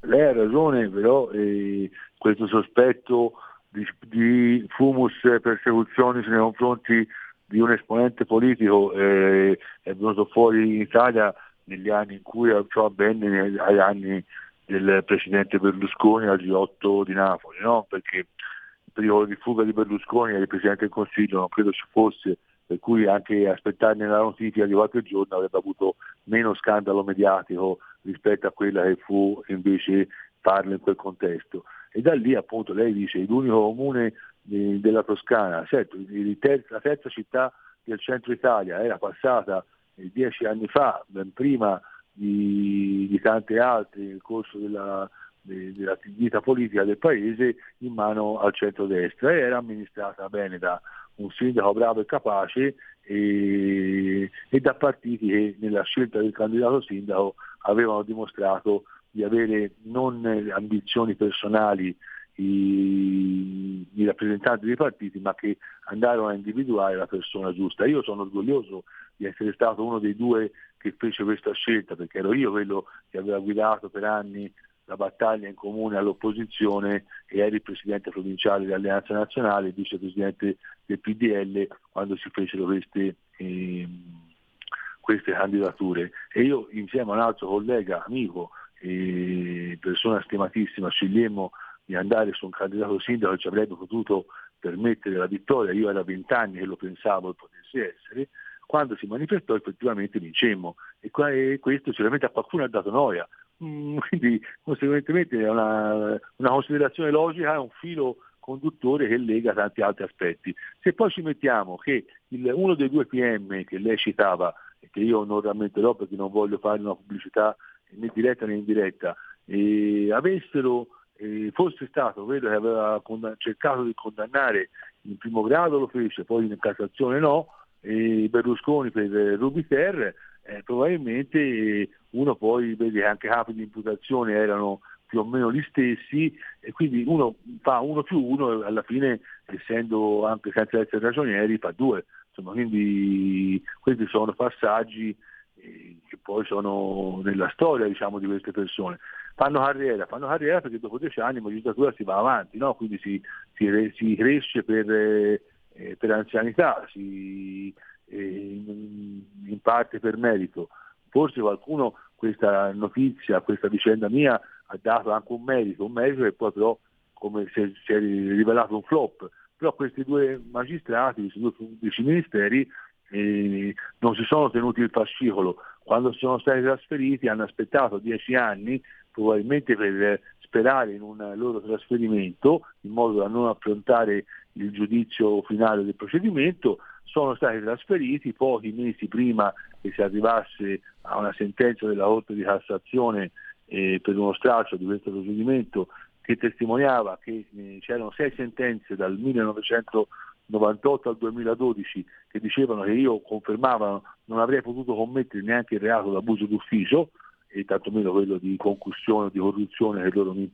lei ha ragione, però eh, questo sospetto di, di, fumus persecuzioni nei confronti di un esponente politico eh, è venuto fuori in Italia negli anni in cui ciò avvenne agli anni del presidente Berlusconi al G8 di Napoli, no? perché il pericolo di fuga di Berlusconi e del Presidente del Consiglio non credo ci fosse, per cui anche aspettarne la notifica di qualche giorno avrebbe avuto meno scandalo mediatico rispetto a quella che fu invece farlo in quel contesto. E da lì appunto lei dice l'unico comune di, della Toscana, certo, la terza città del centro Italia era passata eh, dieci anni fa, ben prima di, di tante altre nel corso della, della vita politica del paese in mano al centro-destra e era amministrata bene da un sindaco bravo e capace e, e da partiti che nella scelta del candidato sindaco avevano dimostrato di avere non ambizioni personali i, i, rappresentanti dei partiti, ma che andarono a individuare la persona giusta. Io sono orgoglioso di essere stato uno dei due che fece questa scelta, perché ero io quello che aveva guidato per anni la battaglia in comune all'opposizione e eri presidente provinciale dell'Alleanza Nazionale, vicepresidente del PDL quando si fecero queste, eh, queste candidature. E io insieme a un altro collega, amico, eh, persona stimatissima, scegliemmo di andare su un candidato sindaco che ci avrebbe potuto permettere la vittoria, io era vent'anni che lo pensavo potesse essere, quando si manifestò effettivamente vincemmo. E, questo sicuramente a qualcuno ha dato noia, quindi conseguentemente è una, una considerazione logica, è un filo conduttore che lega tanti altri aspetti. Se poi ci mettiamo che il, uno dei due PM che lei citava, e che io non rammenterò perché non voglio fare una pubblicità né diretta né indiretta, eh, avessero fosse stato quello che aveva cercato di condannare in primo grado lo fece, poi in Cassazione no, Berlusconi per Rubiter, eh, probabilmente uno poi vede che anche capi di imputazione erano più o meno gli stessi e quindi uno fa uno più uno e alla fine essendo anche senza essere ragionieri fa due. Insomma, quindi questi sono passaggi eh, che poi sono nella storia diciamo, di queste persone. Fanno carriera, fanno carriera perché dopo dieci anni in magistratura si va avanti, no? quindi si, si, si, cresce per, eh, per anzianità, si, eh, in, in parte per merito. Forse qualcuno questa notizia, questa vicenda mia ha dato anche un merito, un merito che poi però come si è, si è rivelato un flop. Però questi due magistrati, questi due pubblici ministeri eh, non si sono tenuti il fascicolo. Quando sono stati trasferiti hanno aspettato dieci anni, probabilmente per sperare in un loro trasferimento, in modo da non affrontare il giudizio finale del procedimento, sono stati trasferiti pochi mesi prima che si arrivasse a una sentenza della Corte di Cassazione eh, per uno straccio di questo procedimento che testimoniava che eh, c'erano sei sentenze dal 1998 al 2012 che dicevano che io confermavano non avrei potuto commettere neanche il reato d'abuso d'ufficio e tantomeno quello di concussione o di corruzione che loro mi,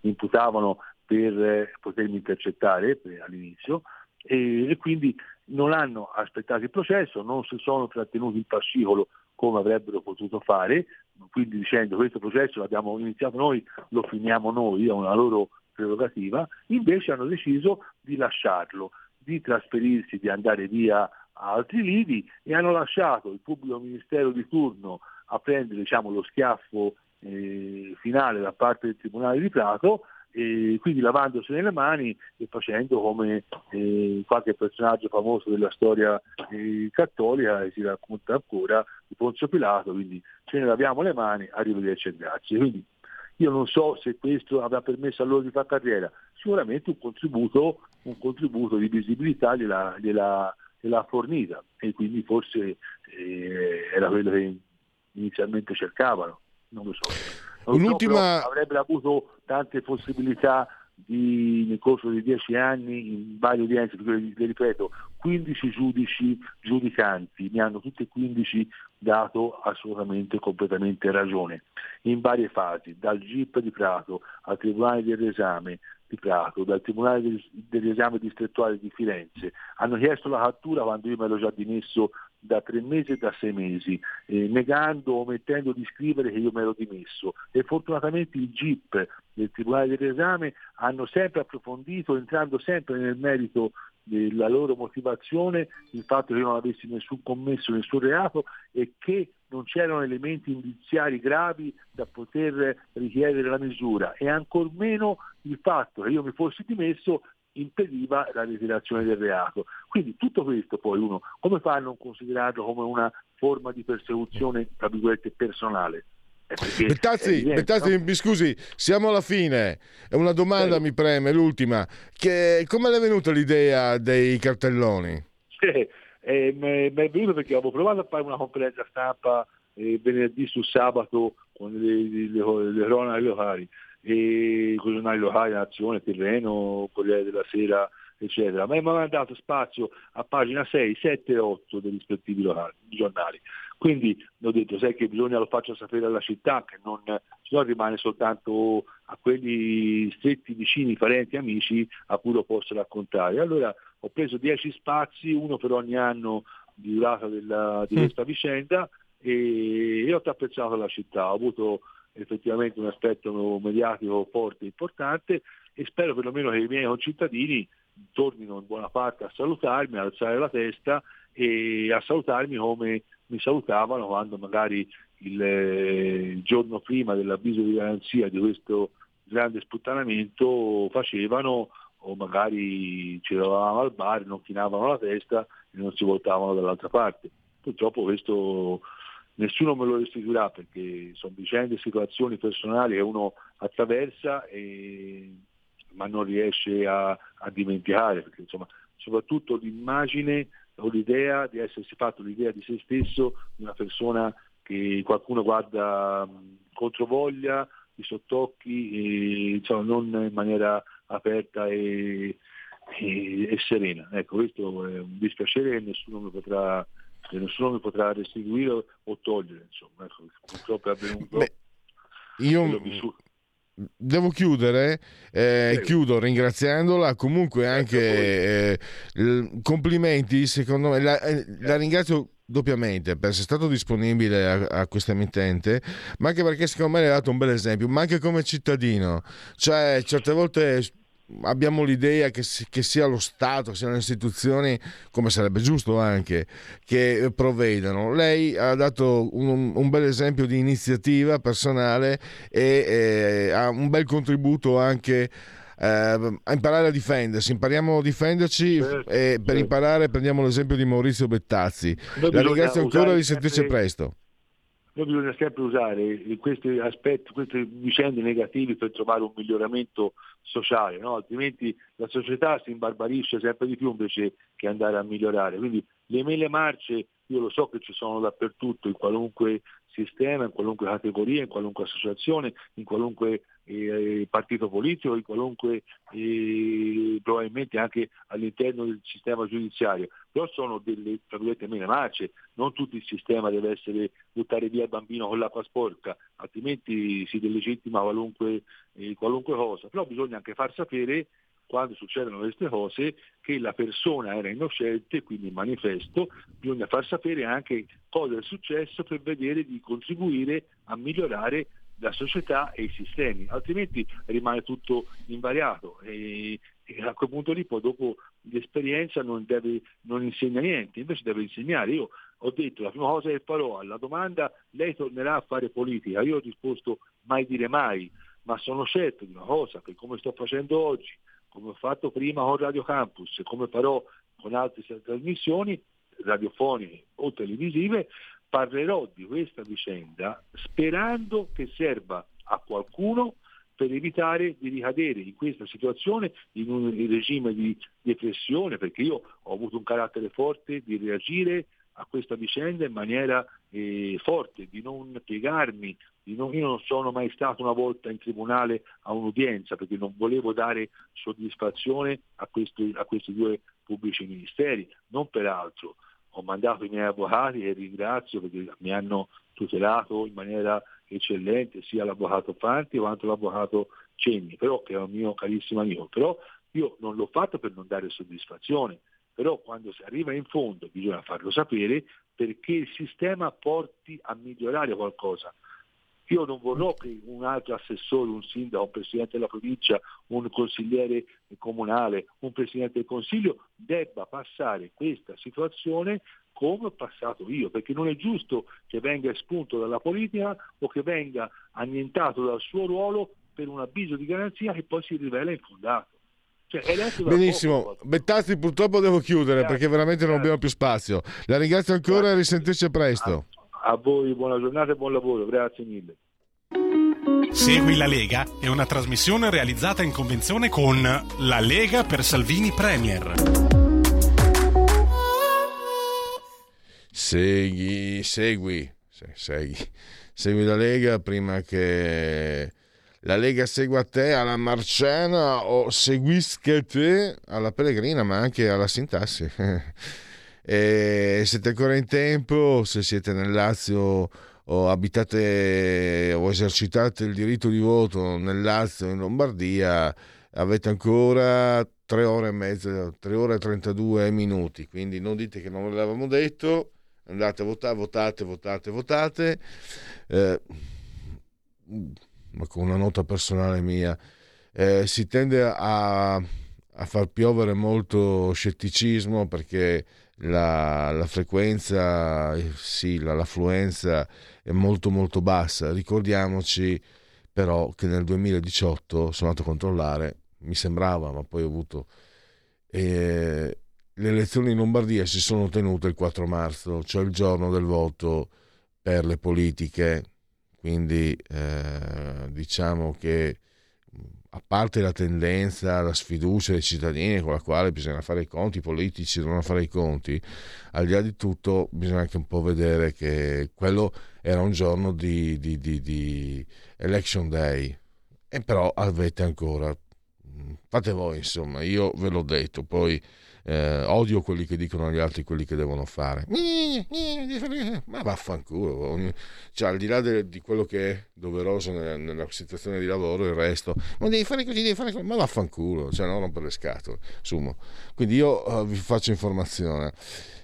imputavano per eh, potermi intercettare all'inizio. E, quindi non hanno aspettato il processo, non si sono trattenuti il fascicolo come avrebbero potuto fare, quindi dicendo questo processo l'abbiamo iniziato noi, lo finiamo noi, è una loro prerogativa, invece hanno deciso di lasciarlo, di trasferirsi, di andare via a altri lidi e hanno lasciato il pubblico ministero di turno a prendere diciamo, lo schiaffo eh, finale da parte del Tribunale di Prato e quindi lavandosene le mani e facendo come eh, qualche personaggio famoso della storia eh, cattolica e si racconta ancora di Ponzio Pilato, quindi ce ne laviamo le mani, arrivederci e grazie. Quindi io non so se questo avrà permesso a loro di fare carriera, sicuramente un contributo, un contributo di visibilità gliela, gliela, gliela fornita e quindi forse eh, era quello che inizialmente cercavano, non lo so. Un'ultima... So, avrebbero avuto tante possibilità di, nel corso di dieci anni in varie udienze, perché le ripeto, 15 giudici giudicanti, mi hanno tutti e 15 dato assolutamente completamente ragione, in varie fasi, dal GIP di Prato al Tribunale dell'esame di Prato, dal Tribunale dell'esame distrettuale di Firenze, hanno chiesto la cattura quando io me l'ho già dimesso da tre mesi e da sei mesi, eh, negando o omettendo di scrivere che io mi ero dimesso. E fortunatamente il GIP del Tribunale dell'esame hanno sempre approfondito, entrando sempre nel merito della loro motivazione, il fatto che io non avessi nessun commesso nessun reato e che non c'erano elementi indiziari gravi da poter richiedere la misura e ancor meno il fatto che io mi fossi dimesso impediva la ritirazione del reato. Quindi tutto questo poi uno come fa a non considerarlo come una forma di persecuzione tra virgolette personale? Eh, Bettazzi, Bettazzi no? mi scusi, siamo alla fine. È una domanda sì. mi preme, l'ultima. Che, come le è venuta l'idea dei cartelloni? Sì, eh, mi è venuto perché avevo provato a fare una conferenza stampa eh, venerdì su sabato con le cronache locali e con i giornali locali, Nazione, Terreno, Corriere della Sera, eccetera, ma mi hanno dato spazio a pagina 6, 7 e 8 dei rispettivi giornali. Quindi ho detto, sai che bisogna lo faccio sapere alla città, che non, se no rimane soltanto a quelli stretti vicini, parenti, amici a cui lo posso raccontare. Allora ho preso 10 spazi, uno per ogni anno di durata della, di questa vicenda e, e ho tappezato la città. Ho avuto effettivamente un aspetto mediatico forte e importante e spero perlomeno che i miei concittadini tornino in buona parte a salutarmi, a alzare la testa e a salutarmi come mi salutavano quando magari il, il giorno prima dell'avviso di garanzia di questo grande sputtanamento facevano o magari ci trovavamo al bar, non chinavano la testa e non si voltavano dall'altra parte. Purtroppo questo nessuno me lo restituirà perché sono vicende situazioni personali che uno attraversa e, ma non riesce a, a dimenticare, perché insomma, soprattutto l'immagine o l'idea di essersi fatto l'idea di se stesso di una persona che qualcuno guarda contro voglia, di sottocchi, e, insomma, non in maniera aperta e, e, e serena. Ecco, questo è un dispiacere che nessuno mi potrà nessuno mi potrà restituire o togliere, insomma, ecco, purtroppo è avvenuto. Beh, io devo chiudere, eh, chiudo ringraziandola, comunque anche eh, complimenti, secondo me, la, eh, la ringrazio doppiamente per essere stato disponibile a, a questa emittente, ma anche perché secondo me le ha dato un bel esempio, ma anche come cittadino. Cioè, certe volte abbiamo l'idea che, si, che, sia lo Stato, siano le istituzioni, come sarebbe giusto anche, che provvedano. Lei ha dato un, un bel esempio di iniziativa personale e eh, ha un bel contributo anche eh, a imparare a difendersi. Impariamo a difenderci certo, e per certo. imparare prendiamo l'esempio di Maurizio Bettazzi. La ringrazio ancora e vi sentirci presto noi bisogna sempre usare questi aspetti, queste vicende negative per trovare un miglioramento sociale, no? altrimenti la società si imbarbarisce sempre di più invece che andare a migliorare. Quindi le mele marce io lo so che ci sono dappertutto, in qualunque sistema, in qualunque categoria, in qualunque associazione, in qualunque eh, partito politico, in qualunque eh, probabilmente anche all'interno del sistema giudiziario, però sono delle tra virgolette marce, non tutto il sistema deve essere buttare via il bambino con l'acqua sporca, altrimenti si delegittima qualunque, eh, qualunque cosa, però bisogna anche far sapere quando succedono queste cose che la persona era innocente, quindi in manifesto bisogna far sapere anche cosa è successo per vedere di contribuire a migliorare la società e i sistemi, altrimenti rimane tutto invariato e, e a quel punto lì poi dopo l'esperienza non, deve, non insegna niente, invece deve insegnare. Io ho detto la prima cosa che farò alla domanda lei tornerà a fare politica, io ho risposto mai dire mai, ma sono certo di una cosa, che come sto facendo oggi, come ho fatto prima con Radio Campus, come farò con altre trasmissioni radiofoniche o televisive, parlerò di questa vicenda sperando che serva a qualcuno per evitare di ricadere in questa situazione in un regime di depressione, perché io ho avuto un carattere forte di reagire a questa vicenda in maniera eh, forte, di non piegarmi, di non, io non sono mai stato una volta in tribunale a un'udienza perché non volevo dare soddisfazione a questi, a questi due pubblici ministeri, non per altro. Ho mandato i miei avvocati e ringrazio perché mi hanno tutelato in maniera eccellente sia l'avvocato Fanti quanto l'avvocato Cenni, però che è un mio carissimo amico, però io non l'ho fatto per non dare soddisfazione, però quando si arriva in fondo bisogna farlo sapere perché il sistema porti a migliorare qualcosa. Io non vorrò che un altro assessore, un sindaco, un presidente della provincia, un consigliere comunale, un presidente del consiglio debba passare questa situazione come ho passato io, perché non è giusto che venga espunto dalla politica o che venga annientato dal suo ruolo per un avviso di garanzia che poi si rivela infondato. Cioè, Benissimo, Bettazzi purtroppo devo chiudere Grazie. perché veramente non abbiamo più spazio. La ringrazio ancora Grazie. e risentirci presto. A, a voi buona giornata e buon lavoro, grazie mille. Segui la Lega è una trasmissione realizzata in convenzione con La Lega per Salvini Premier. Segui, segui, segui, segui la Lega prima che la Lega segua te alla Marciana o seguisca te alla Pellegrina, ma anche alla Sintassi. e siete ancora in tempo, se siete nel Lazio o abitate o esercitate il diritto di voto nel Lazio in Lombardia, avete ancora 3 ore e mezza, 3 ore e 32 minuti, quindi non dite che non ve l'avevamo detto, andate a votare, votate, votate, votate. Eh, ma con una nota personale mia, eh, si tende a, a, far piovere molto scetticismo perché la, la frequenza, sì, la, l'affluenza è molto molto bassa. Ricordiamoci però che nel 2018 sono andato a controllare, mi sembrava, ma poi ho avuto... Eh, le elezioni in Lombardia si sono tenute il 4 marzo, cioè il giorno del voto per le politiche quindi eh, diciamo che a parte la tendenza, la sfiducia dei cittadini con la quale bisogna fare i conti, i politici devono fare i conti, al di là di tutto bisogna anche un po' vedere che quello era un giorno di, di, di, di election day. E però avete ancora, fate voi insomma, io ve l'ho detto, poi eh, odio quelli che dicono agli altri quelli che devono fare. Ma vaffanculo, cioè, al di là de, di quello che è doveroso nella, nella, situazione di lavoro, il resto, ma devi fare così, devi fare così, ma vaffanculo, cioè non rompere le scatole. Sumo. Quindi io uh, vi faccio informazione.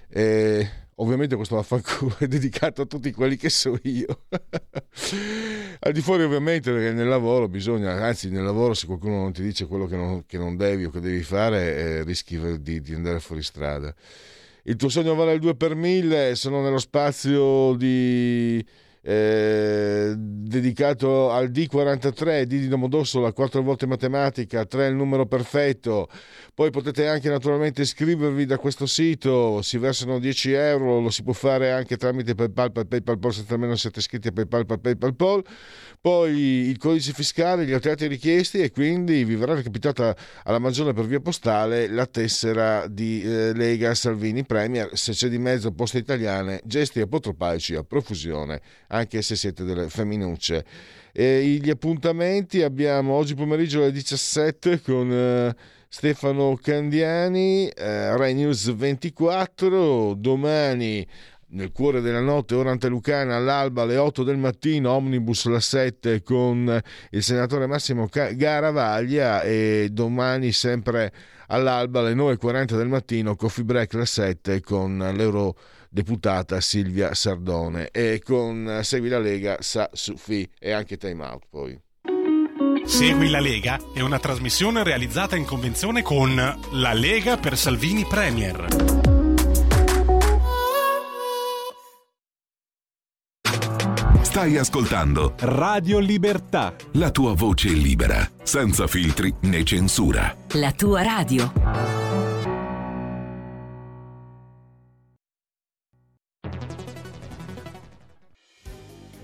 Eh, Ovviamente questo vaffanculo è dedicato a tutti quelli che so io. Al di fuori ovviamente perché nel lavoro bisogna, anzi nel lavoro se qualcuno non ti dice quello che non, che non devi o che devi fare eh, rischi di, di, andare fuori strada. Il tuo sogno vale il 2 per 1000, sono nello spazio di eh, dedicato al D43, D di Domodossola, 4 volte matematica, 3 è il numero perfetto. Poi potete anche naturalmente iscrivervi da questo sito, si versano 10 euro, lo si può fare anche tramite PayPal, PayPal, Pol, senza almeno siete iscritti a PayPal, PayPal, Pol. Poi il codice fiscale, gli altri richiesti e quindi vi verrà recapitata alla maggiore per via postale la tessera di eh, Lega Salvini Premier, se c'è di mezzo poste italiane, gesti apotropaici a profusione anche se siete delle femminucce. E gli appuntamenti abbiamo oggi pomeriggio alle 17 con eh, Stefano Candiani, eh, Rai News 24, domani nel cuore della notte, ora antelucana, all'alba alle 8 del mattino, omnibus la 7 con il senatore Massimo Garavaglia e domani sempre all'alba alle 9.40 del mattino, coffee break la 7 con l'Euro deputata Silvia Sardone e con Segui la Lega sa Sufi e anche Time Out poi. Segui la Lega è una trasmissione realizzata in convenzione con La Lega per Salvini Premier. Stai ascoltando Radio Libertà. La tua voce libera, senza filtri né censura. La tua radio.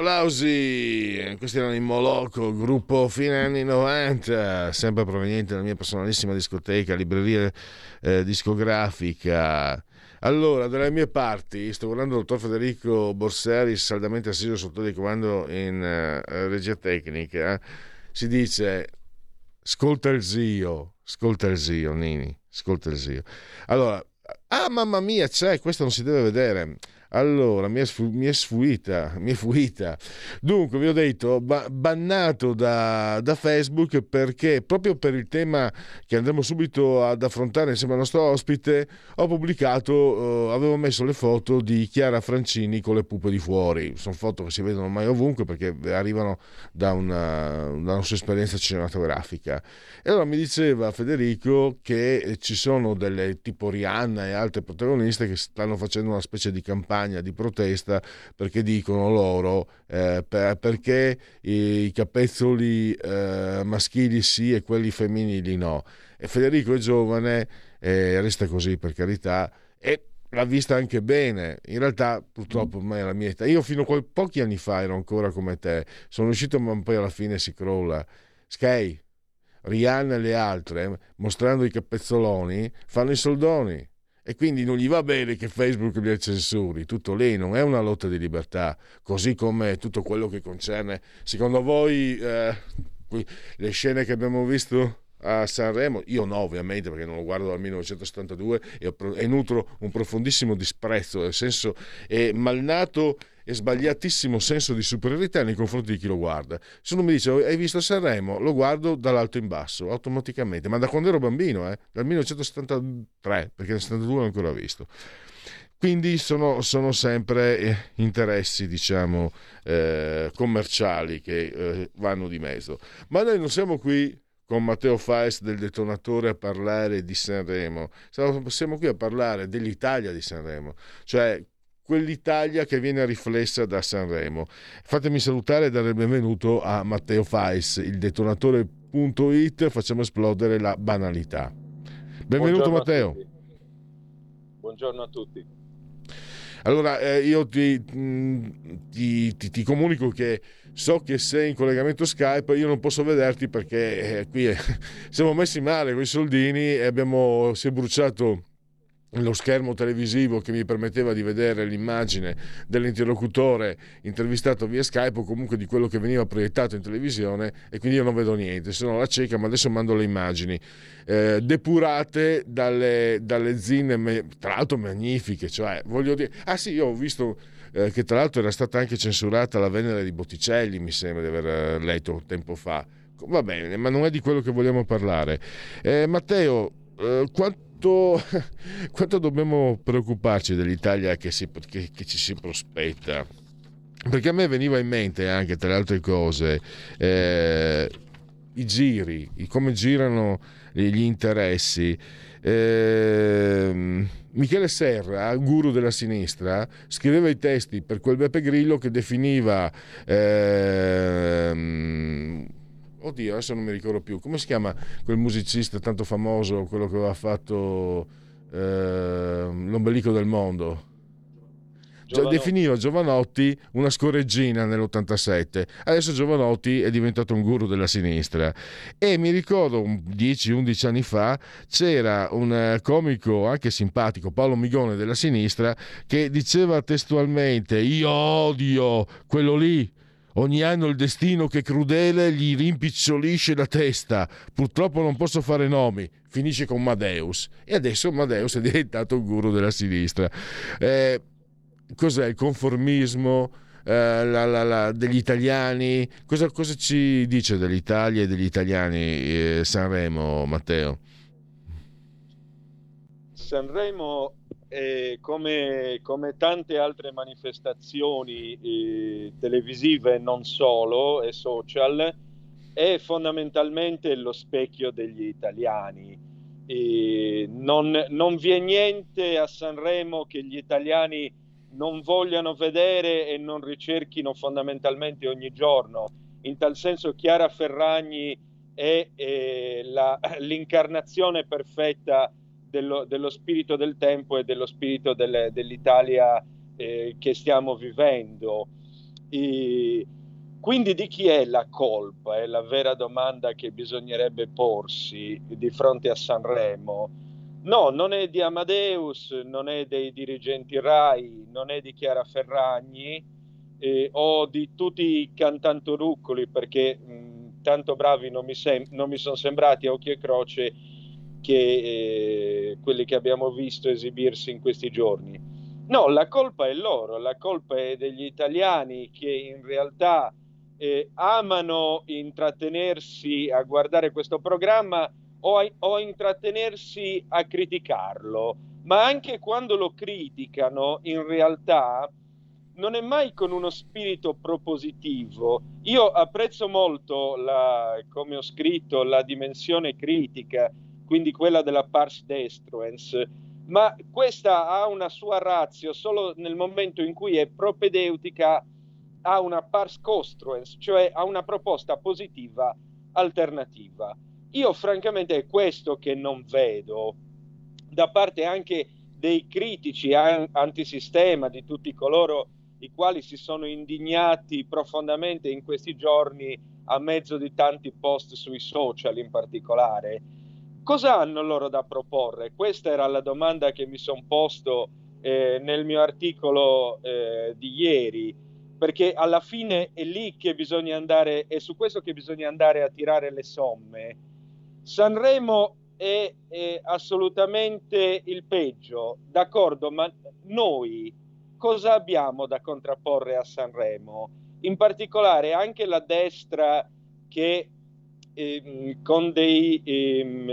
Applausi, questi erano i Moloco, gruppo fine anni 90, sempre proveniente dalla mia personalissima discoteca, libreria eh, discografica. Allora, dalle mie parti, sto guardando il dottor Federico Borseri, saldamente assiso sotto di comando in eh, regia tecnica. Si dice, ascolta il zio, ascolta il zio, Nini, ascolta il zio. Allora, ah mamma mia, c'è, questo non si deve vedere. Allora, mi è, sfu- mi è sfuita, mi è fuita. Dunque, vi ho detto, ba- bannato da, da Facebook perché proprio per il tema che andremo subito ad affrontare insieme al nostro ospite, ho pubblicato, eh, avevo messo le foto di Chiara Francini con le pupe di fuori. Sono foto che si vedono mai ovunque perché arrivano da una, una sua esperienza cinematografica. E allora mi diceva Federico che ci sono delle tipo Rihanna e altre protagoniste che stanno facendo una specie di campagna di protesta perché dicono loro eh, per- perché i, capezzoli eh, maschili sì e quelli femminili no. E Federico è giovane, eh, resta così per carità, e l'ha vista anche bene. In realtà, purtroppo, ormai è la mia età. Io fino a pochi anni fa ero ancora come te. Sono uscito, ma poi alla fine si crolla. Sky, Rihanna e le altre, eh, mostrando i capezzoloni, fanno i soldoni. E quindi non gli va bene che Facebook li censuri, tutto lì, non è una lotta di libertà, così come tutto quello che concerne, secondo voi, eh, le scene che abbiamo visto a Sanremo, io no ovviamente perché non lo guardo dal 1972 e, ho- e nutro un profondissimo disprezzo, nel senso è malnato e sbagliatissimo senso di superiorità nei confronti di chi lo guarda. Se uno mi dice hai visto Sanremo, lo guardo dall'alto in basso, automaticamente, ma da quando ero bambino, eh, dal 1973, perché nel 72 l'ho ancora visto. Quindi sono, sono sempre eh, interessi, diciamo, eh, commerciali che eh, vanno di mezzo. Ma noi non siamo qui con Matteo Faes del detonatore a parlare di Sanremo, siamo, qui a parlare dell'Italia di Sanremo, cioè quell'Italia che viene riflessa da Sanremo. Fatemi salutare e dare il benvenuto a Matteo Fais, il detonatore.it, facciamo esplodere la banalità. Benvenuto Buongiorno a Matteo. tutti. Buongiorno a tutti. Allora, eh, io ti, mh, ti- ti- ti comunico che so che sei in collegamento Skype, io non posso vederti perché eh, qui eh, siamo messi male con i soldini e abbiamo, si è bruciato lo schermo televisivo che mi permetteva di vedere l'immagine dell'interlocutore intervistato via Skype o comunque di quello che veniva proiettato in televisione e quindi io non vedo niente, sono la cieca ma adesso mando le immagini eh, depurate dalle, dalle zinne, tra l'altro magnifiche, cioè voglio dire, ah sì, io ho visto eh, che tra l'altro era stata anche censurata la Venere di Botticelli, mi sembra di aver eh, letto tempo fa. Va bene, ma non è di quello che vogliamo parlare. Eh, Matteo, eh, quanto quanto, quanto dobbiamo preoccuparci dell'Italia che, si, che, che, ci si prospetta? Perché a me veniva in mente anche, tra le altre cose, eh, i giri, come girano gli interessi. Eh, Michele Serra, guru della sinistra, scriveva i testi per quel Beppe Grillo che definiva eh, oddio, adesso non mi ricordo più, come si chiama quel musicista tanto famoso, quello che aveva fatto eh, l'ombelico del mondo? Giovanotti. Definiva Giovanotti una scorreggina nell'87, adesso Giovanotti è diventato un guru della sinistra e mi ricordo 10-11 anni fa c'era un eh, comico anche simpatico, Paolo Migone della sinistra, che diceva testualmente io odio quello lì Ogni anno il destino che crudele gli rimpicciolisce la testa. Purtroppo non posso fare nomi. Finisce con Madeus. E adesso Madeus è diventato il guru della sinistra. Eh, cos'è il conformismo? Eh, la, la, la, degli italiani cosa, cosa, ci dice dell'Italia e degli italiani eh, Sanremo Matteo? Sanremo eh, come, come, tante altre manifestazioni eh, televisive non solo e social, è fondamentalmente lo specchio degli italiani. Eh, non, non vi è niente a Sanremo che gli italiani non vogliano vedere e non ricerchino fondamentalmente ogni giorno. In tal senso Chiara Ferragni è, è la, l'incarnazione perfetta dello, dello, spirito del tempo e dello spirito del, dell'Italia eh, che stiamo vivendo. E quindi di chi è la colpa? È la vera domanda che bisognerebbe porsi di fronte a Sanremo. No, non è di Amadeus, non è dei dirigenti RAI, non è di Chiara Ferragni eh, o di tutti i cantantoruccoli perché mh, tanto bravi non mi, sem- non mi sono sembrati a occhio e croce che eh, quelli che abbiamo visto esibirsi in questi giorni. No, la colpa è loro, la colpa è degli italiani che in realtà eh, amano intrattenersi a guardare questo programma o, a, o intrattenersi a criticarlo, ma anche quando lo criticano in realtà non è mai con uno spirito propositivo. Io apprezzo molto, la, come ho scritto, la dimensione critica quindi quella della pars destruens, ma questa ha una sua razio solo nel momento in cui è propedeutica a una pars costruens, cioè a una proposta positiva alternativa. Io francamente è questo che non vedo da parte anche dei critici antisistema, di tutti coloro i quali si sono indignati profondamente in questi giorni a mezzo di tanti post sui social in particolare cosa hanno loro da proporre? Questa era la domanda che mi sono posto eh, nel mio articolo eh, di ieri, perché alla fine è lì che bisogna andare, è su questo che bisogna andare a tirare le somme. Sanremo è, è assolutamente il peggio, d'accordo, ma noi cosa abbiamo da contrapporre a Sanremo? In particolare anche la destra che ehm, con, dei, ehm,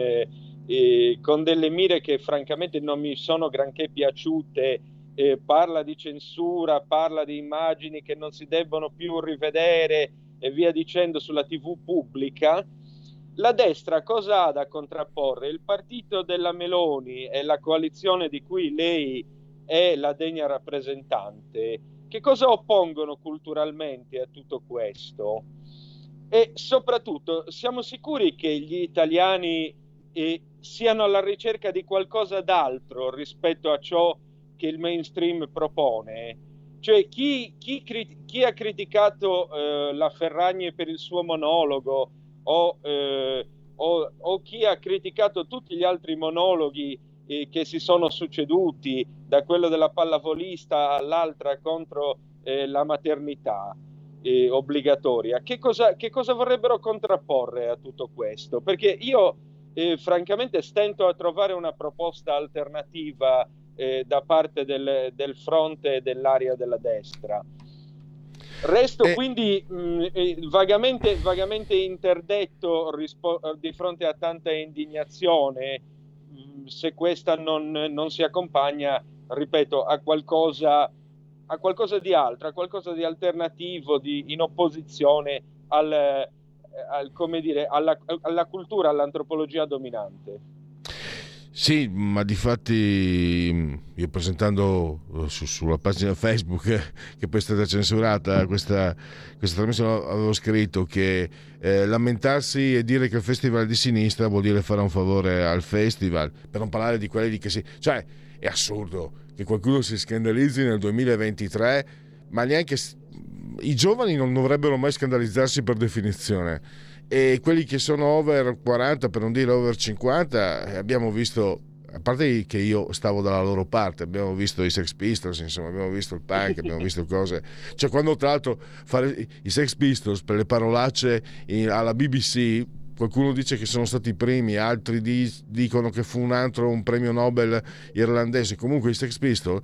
eh, con delle mire che francamente non mi sono granché piaciute, eh, parla di censura, parla di immagini che non si debbono più rivedere e via dicendo sulla TV pubblica. La destra cosa ha da contrapporre? Il partito della Meloni e la coalizione di cui lei è la degna rappresentante, che cosa oppongono culturalmente a tutto questo? E soprattutto siamo sicuri che gli italiani eh, siano alla ricerca di qualcosa d'altro rispetto a ciò che il mainstream propone? Cioè chi, chi, chi ha criticato eh, la Ferragni per il suo monologo o, eh, o, o, chi ha criticato tutti gli altri monologhi eh, che si sono succeduti, da quello della pallavolista all'altra contro eh, la maternità eh, obbligatoria, che cosa, che cosa vorrebbero contrapporre a tutto questo? Perché io eh, francamente stento a trovare una proposta alternativa eh, da parte del, del fronte dell'area della destra. Resto Eh. quindi mh, eh, vagamente, vagamente interdetto rispo- di fronte a tanta indignazione mh, se questa non, non si accompagna, ripeto, a qualcosa, a qualcosa di altro, a qualcosa di alternativo, di, in opposizione al, eh, al- dire, alla, alla cultura, all'antropologia dominante. Sì, ma di fatti io presentando eh, su- sulla pagina Facebook eh, che poi è stata censurata questa, questa trasmissione avevo scritto che eh, lamentarsi e dire che il festival è di sinistra vuol dire fare un favore al festival, per non parlare di quelli di che si... cioè è assurdo che qualcuno si scandalizzi nel 2023, ma neanche... I giovani non dovrebbero mai scandalizzarsi per definizione. E quelli che sono over 40 per non dire over 50 eh, abbiamo visto a parte che io stavo dalla loro parte abbiamo visto i Sex Pistols insomma abbiamo visto il punk abbiamo visto cose. Cioè quando tra l'altro fare i Sex Pistols per le parolacce alla BBC qualcuno dice che sono stati i primi altri di- dicono che fu un altro un premio Nobel irlandese comunque i Sex Pistols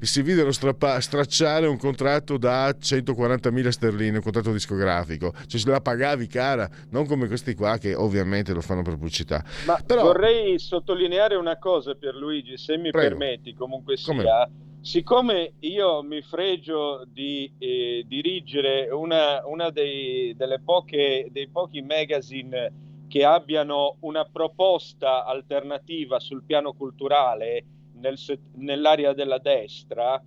si videro strappa- stracciare un contratto da 140.000 sterline, un contratto discografico, cioè se la pagavi cara, non come questi qua che ovviamente lo fanno per pubblicità. Ma Però- vorrei sottolineare una cosa per Luigi, se mi Prego. permetti, comunque Come sia. Siccome io mi fregio di eh, dirigere una, una dei, poche, dei pochi magazine che abbiano una proposta alternativa sul piano culturale nel nell'area della destra,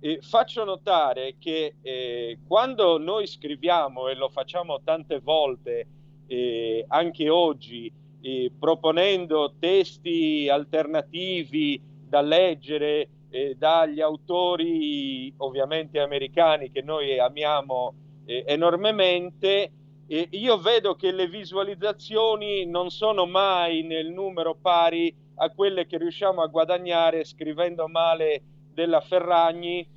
eh, faccio notare che eh, quando noi scriviamo, e lo facciamo tante volte eh, anche oggi, eh, proponendo testi alternativi da leggere eh, dagli autori ovviamente americani che noi amiamo eh, enormemente, eh, io vedo che le visualizzazioni non sono mai nel numero pari a quelle che riusciamo a guadagnare scrivendo male della Ferragni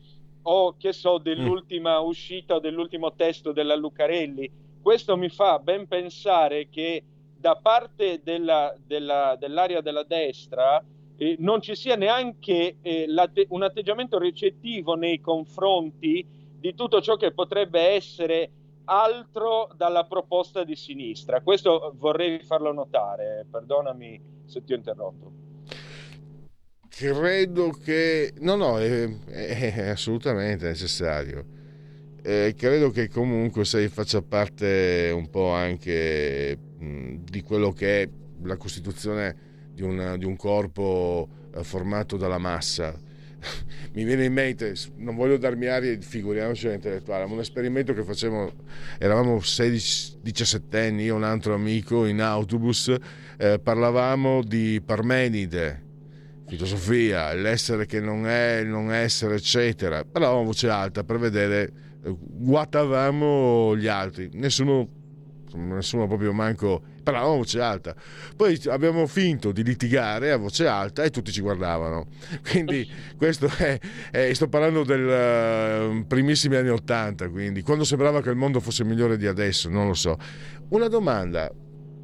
o che so dell'ultima uscita o dell'ultimo testo della Lucarelli. Questo mi fa ben pensare che da parte della- della- dell'area della destra eh, non ci sia neanche eh, un atteggiamento ricettivo nei confronti di tutto ciò che potrebbe essere altro dalla proposta di sinistra. Questo vorrei farlo notare, perdonami se ti ho interrotto. Credo che... No, no, è, è- è assolutamente necessario. Eh, credo che comunque se faccia parte un po' anche mh, di quello che è la costituzione di un, di un corpo eh, formato dalla massa. Mi viene in mente, non voglio darmi aria, figuriamoci intellettuale, ma un esperimento che facevamo, eravamo 16-17 anni, io e un altro amico in autobus, eh, parlavamo di Parmenide, filosofia, l'essere che non è, il non essere, eccetera. Parlavamo a voce alta per vedere, eh, guatavamo gli altri, nessuno, nessuno proprio manco, parlavamo a voce alta. Poi abbiamo finto di litigare a voce alta e tutti ci guardavano. Quindi questo è, è- sto parlando del eh, primissimi anni Ottanta, quindi quando sembrava che il mondo fosse migliore di adesso, non lo so. Una domanda,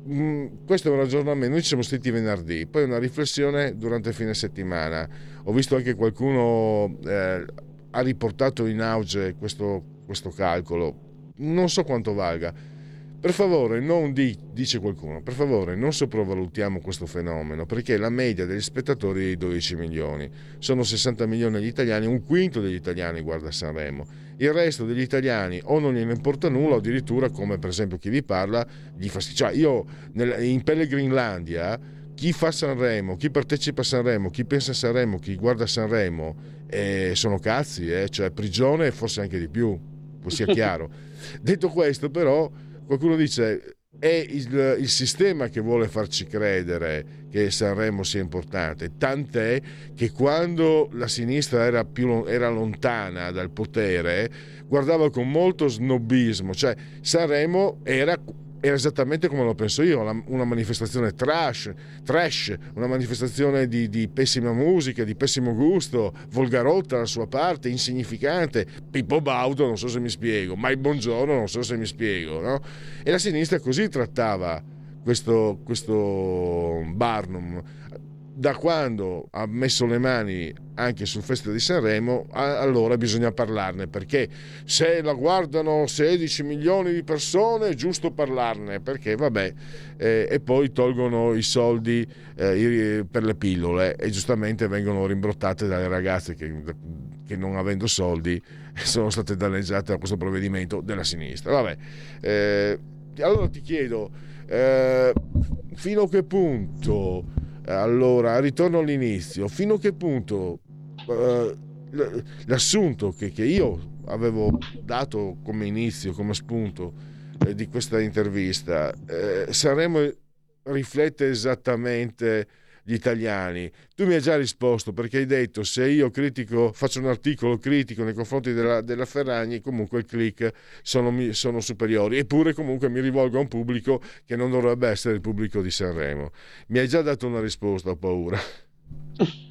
Mm, questo è un ragionamento. Noi ci siamo sentiti venerdì, poi una riflessione durante il fine settimana. Ho visto anche qualcuno eh, ha riportato in auge questo, questo calcolo. Non so quanto valga. Per favore, non di, dice qualcuno, per favore, non sopravvalutiamo questo fenomeno perché la media degli spettatori è di 12 milioni. Sono 60 milioni gli italiani, un quinto degli italiani guarda Sanremo. Il resto degli italiani o non gliene importa nulla o addirittura, come per esempio chi vi parla, gli fa... Cioè io nel- in Pellegrinlandia, chi fa Sanremo, chi partecipa a Sanremo, chi pensa a Sanremo, chi guarda Sanremo, eh, sono cazzi, eh, cioè prigione e forse anche di più, sia chiaro. Detto questo però, qualcuno dice è il, il sistema che vuole farci credere che Sanremo sia importante, tant'è che quando la sinistra era, più, era lontana dal potere guardava con molto snobismo, cioè Sanremo era era esattamente come lo penso io, una manifestazione trash, trash una manifestazione di, di, pessima musica, di pessimo gusto, volgarotta dalla sua parte, insignificante, Pippo Baudo, non so se mi spiego, mai buongiorno, non so se mi spiego, no? E la sinistra così trattava questo, questo Barnum da quando ha messo le mani anche sul Festival di Sanremo, allora bisogna parlarne, perché se la guardano 16 milioni di persone è giusto parlarne, perché vabbè, eh, e poi tolgono i soldi eh, per le pillole e giustamente vengono rimbrottate dalle ragazze che, che non avendo soldi sono state danneggiate da questo provvedimento della sinistra. Vabbè, eh, allora ti chiedo, eh, fino a che punto allora, ritorno all'inizio. Fino a che punto eh, l'assunto che, che, io avevo dato come inizio, come spunto eh, di questa intervista, eh, Sanremo riflette esattamente gli italiani. Tu mi hai già risposto perché hai detto se io critico, faccio un articolo critico nei confronti della, della Ferragni, comunque il click sono, sono, superiori. Eppure comunque mi rivolgo a un pubblico che non dovrebbe essere il pubblico di Sanremo. Mi hai già dato una risposta, ho paura.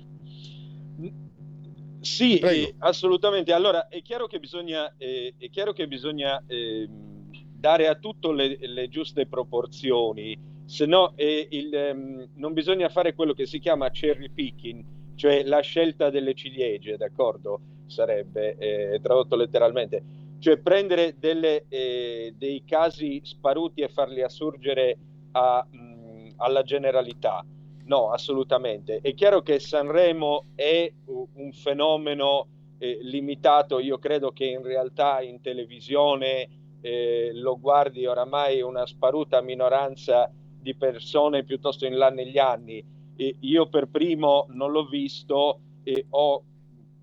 Sì, eh, assolutamente. Allora è chiaro che bisogna, eh, è chiaro che bisogna eh, dare a tutto le, le giuste proporzioni se no eh, il, um, non bisogna fare quello che si chiama cherry picking, cioè la scelta delle ciliegie, d'accordo? Sarebbe eh, tradotto letteralmente, cioè prendere delle, eh, dei casi sparuti e farli assurgere a, mh, alla generalità. No, assolutamente. È chiaro che Sanremo è un fenomeno eh, limitato, io credo che in realtà in televisione eh, lo guardi oramai una sparuta minoranza di persone piuttosto in là negli anni. E io per primo non l'ho visto e ho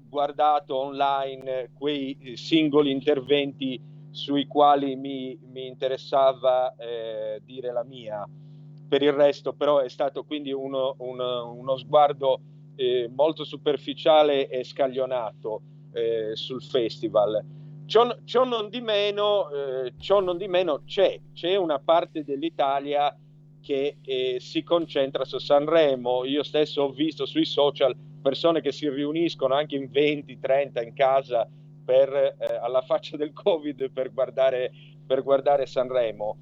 guardato online quei singoli interventi sui quali mi, mi interessava eh, dire la mia. Per il resto però è stato quindi uno, uno, uno sguardo eh, molto superficiale e scaglionato eh, sul festival. Ciò, ciò, non di meno, eh, ciò non di meno c'è, c'è una parte dell'Italia che eh, si concentra su Sanremo. Io stesso ho visto sui social persone che si riuniscono anche in 20, 30 in casa per, eh, alla faccia del Covid per guardare, per guardare Sanremo.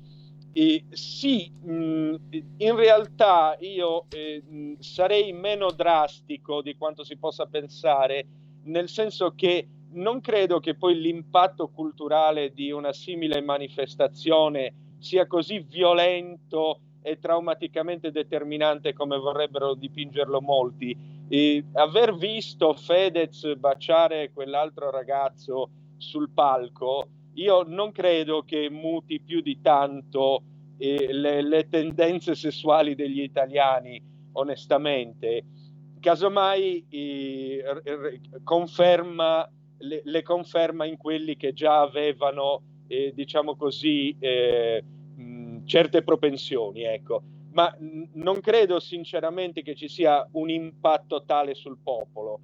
E sì, mh, in realtà io eh, sarei meno drastico di quanto si possa pensare, nel senso che non credo che poi l'impatto culturale di una simile manifestazione sia così violento è traumaticamente determinante come vorrebbero dipingerlo molti. E aver visto Fedez baciare quell'altro ragazzo sul palco, io non credo che muti più di tanto eh, le, le, tendenze sessuali degli italiani, onestamente. Casomai eh, conferma, le, le, conferma in quelli che già avevano, eh, diciamo così, eh, certe propensioni, ecco. Ma non credo sinceramente che ci sia un impatto tale sul popolo.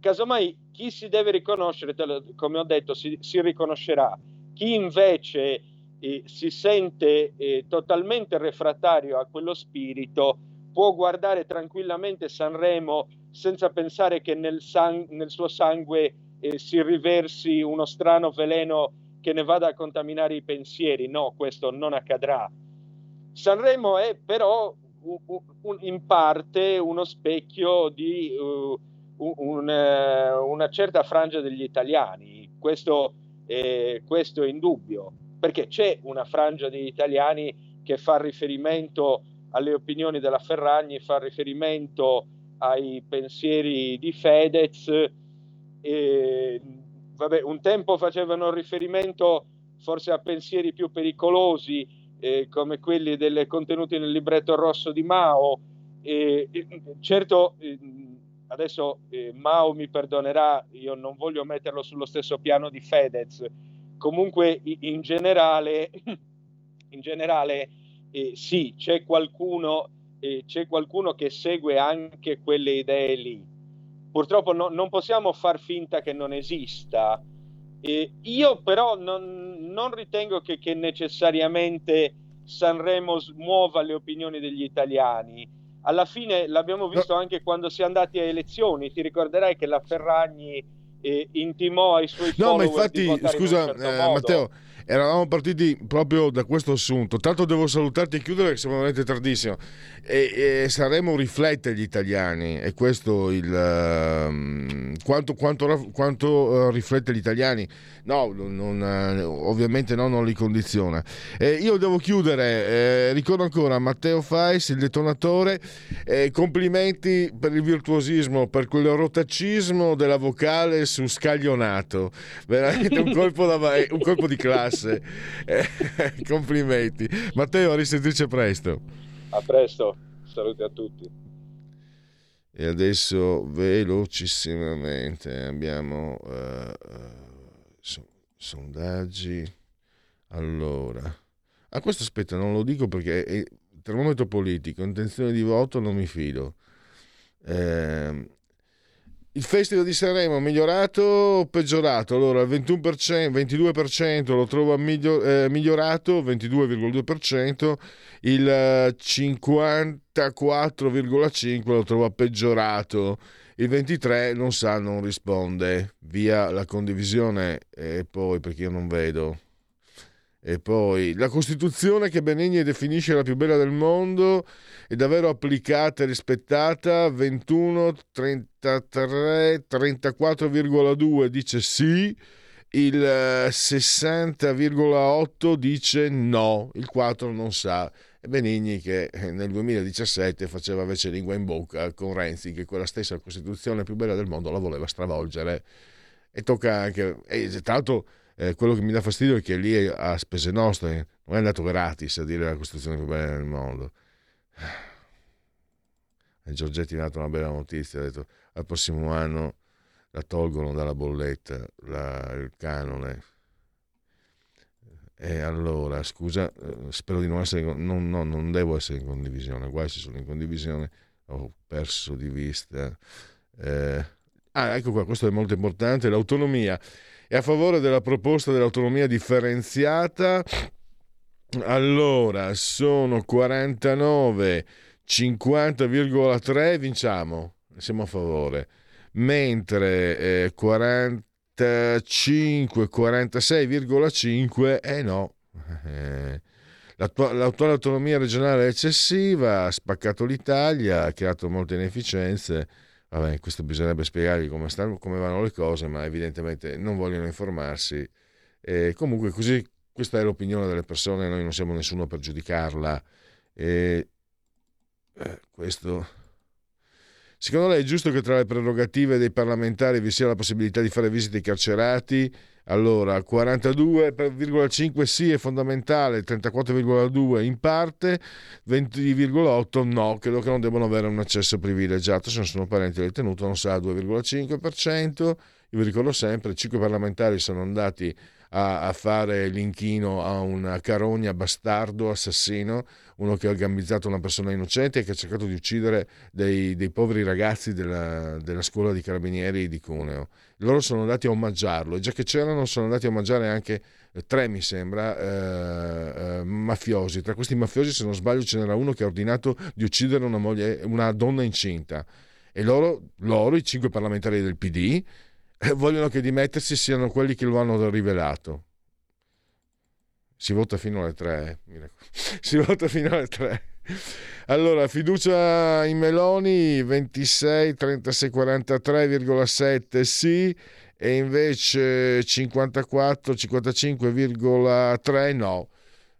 Casomai chi si deve riconoscere, come ho detto, si, si riconoscerà. Chi invece eh, si sente eh, totalmente refrattario a quello spirito può guardare tranquillamente Sanremo senza pensare che nel, sang- nel suo sangue eh, si riversi uno strano veleno che ne vada a contaminare i pensieri. No, questo non accadrà. Sanremo è però un, un, in parte uno specchio di uh, un, uh, una certa frangia degli italiani, questo, eh, questo è indubbio, perché c'è una frangia di italiani che fa riferimento alle opinioni della Ferragni, fa riferimento ai pensieri di Fedez. E, vabbè, un tempo facevano riferimento forse a pensieri più pericolosi eh, come quelli del, contenuti nel libretto rosso di Mao. E, certo, eh, adesso eh, Mao mi perdonerà, io non voglio metterlo sullo stesso piano di Fedez. Comunque, in generale, in generale eh, sì, c'è qualcuno, eh, c'è qualcuno che segue anche quelle idee lì. Purtroppo no, non possiamo far finta che non esista eh, io però non, non ritengo che, che necessariamente Sanremo smuova le opinioni degli italiani. Alla fine l'abbiamo visto anche quando si è andati a elezioni. Ti ricorderai che la Ferragni eh, intimò ai suoi No, ma infatti, votare in scusa certo eh. Matteo, eravamo partiti proprio da questo assunto. Tanto devo salutarti e chiudere che siamo veramente tardissimo. E, e Sanremo riflette gli italiani, e questo il ehm, quanto, quanto- quanto, eh, riflette gli italiani. No, non, eh, ovviamente no, non li condiziona. Eh, io devo chiudere, eh, ricordo ancora Matteo Fais, il detonatore, eh, complimenti per il virtuosismo, per quel rotacismo della vocale su scaglionato, veramente un colpo, da- eh, un colpo di classe. Eh, complimenti. Matteo, a risentirci presto. A presto, saluti a tutti. E adesso velocissimamente abbiamo eh, so- sondaggi. Allora, a questo aspetta, non lo dico perché è termometro politico, intenzione di voto non mi fido. Ehm, il Festival di Sanremo migliorato o peggiorato? Allora, il 21%, 22% lo trova miglio- eh, migliorato, 22,2%, il eh, 54,5% lo trova peggiorato, il 23% non sa, non risponde, via la condivisione e poi perché io non vedo. E poi la Costituzione che Benigni definisce la più bella del mondo è davvero applicata e rispettata 21, 33, 34,2 dice sì, il eh, 60,8 dice no, il 4 non sa. E Benigni che eh, nel 2017 faceva invece lingua in bocca con Renzi che quella stessa Costituzione più bella del mondo la voleva stravolgere. E tocca anche... E tra l'altro eh, quello che mi dà fastidio è che lì a spese nostre, non è andato gratis a dire la Costituzione più bella del mondo. E Giorgetti mi ha dato una bella notizia, ha detto al prossimo anno la tolgono dalla bolletta, la- il canone. E allora, scusa, eh, spero di non essere, non, no, non devo essere in condivisione, guai se sono in condivisione, ho perso di vista. Eh, ah, ecco qua, questo è molto importante, l'autonomia. È a favore della proposta dell'autonomia differenziata. Allora, sono 49, 50,3, vinciamo, siamo a favore. Mentre eh, 45, 46,5, eh no. Eh, l'attu- L'attuale autonomia regionale è eccessiva, ha spaccato l'Italia, ha creato molte inefficienze. Vabbè, questo bisognerebbe spiegargli come, stanno, come vanno le cose, ma evidentemente non vogliono informarsi. E comunque così questa è l'opinione delle persone, noi non siamo nessuno per giudicarla. E, eh, questo... Secondo lei è giusto che tra le prerogative dei parlamentari vi sia la possibilità di fare visite ai carcerati? Allora, 42,5 sì è fondamentale, 34,2 in parte, 20,8 no, credo che non debbano avere un accesso privilegiato se non sono parenti del detenuto, non sa 2,5%. Io vi ricordo sempre, 5 parlamentari sono andati a, a fare l'inchino a un carogna bastardo assassino, uno che ha gambizzato una persona innocente e che ha cercato di uccidere dei, dei poveri ragazzi della, della scuola di carabinieri di Cuneo. Loro sono andati a omaggiarlo e già che c'erano sono andati a omaggiare anche tre, mi sembra, eh, eh, mafiosi. Tra questi mafiosi, se non sbaglio, ce n'era uno che ha ordinato di uccidere una, moglie, una donna incinta. E loro, loro, i cinque parlamentari del PD, eh, vogliono che dimettersi siano quelli che lo hanno rivelato. Si vota fino alle 3. Si vota fino alle 3. Allora, fiducia in Meloni 26, 36, 43,7 sì e invece 54, 55,3 no.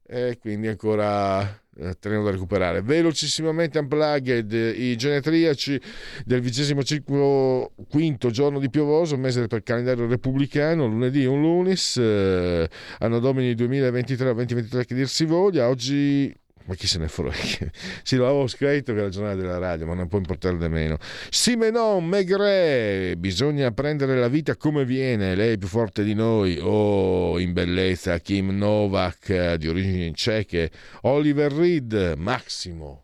E quindi ancora eh, terreno da recuperare. Velocissimamente unplugged i genetriaci del vigesimo quinto giorno di piovoso, mese per calendario repubblicano, lunedì un lunis, eh, anno domini 2023-2023 che dir si voglia, oggi ma chi se ne frega? Sì, l'avevo scritto che era il giornale della radio, ma non può importarne meno. Simenon Maigret, bisogna prendere la vita come viene, lei è più forte di noi. Oh, in bellezza, Kim Novak, di origini ceche, Oliver Reed, Massimo.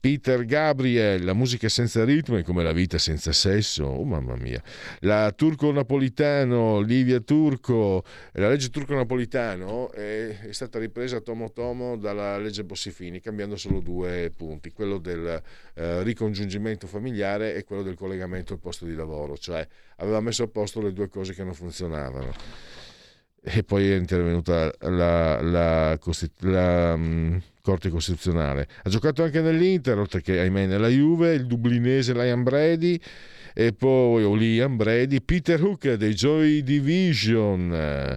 Peter Gabriel, la musica senza ritmo è come la vita senza sesso, oh mamma mia. La turco-napolitano, Livia Turco, la legge turco-napolitano è, è stata ripresa tomo tomo dalla legge Bossifini, cambiando solo due punti, quello del eh, ricongiungimento familiare e quello del collegamento al posto di lavoro, cioè aveva messo a posto le due cose che non funzionavano e poi è intervenuta la, la, la um, Corte Costituzionale. Ha giocato anche nell'Inter, oltre che ahimè nella Juve, il dublinese Liam Brady e poi o Liam Brady, Peter Hook dei Joy Division.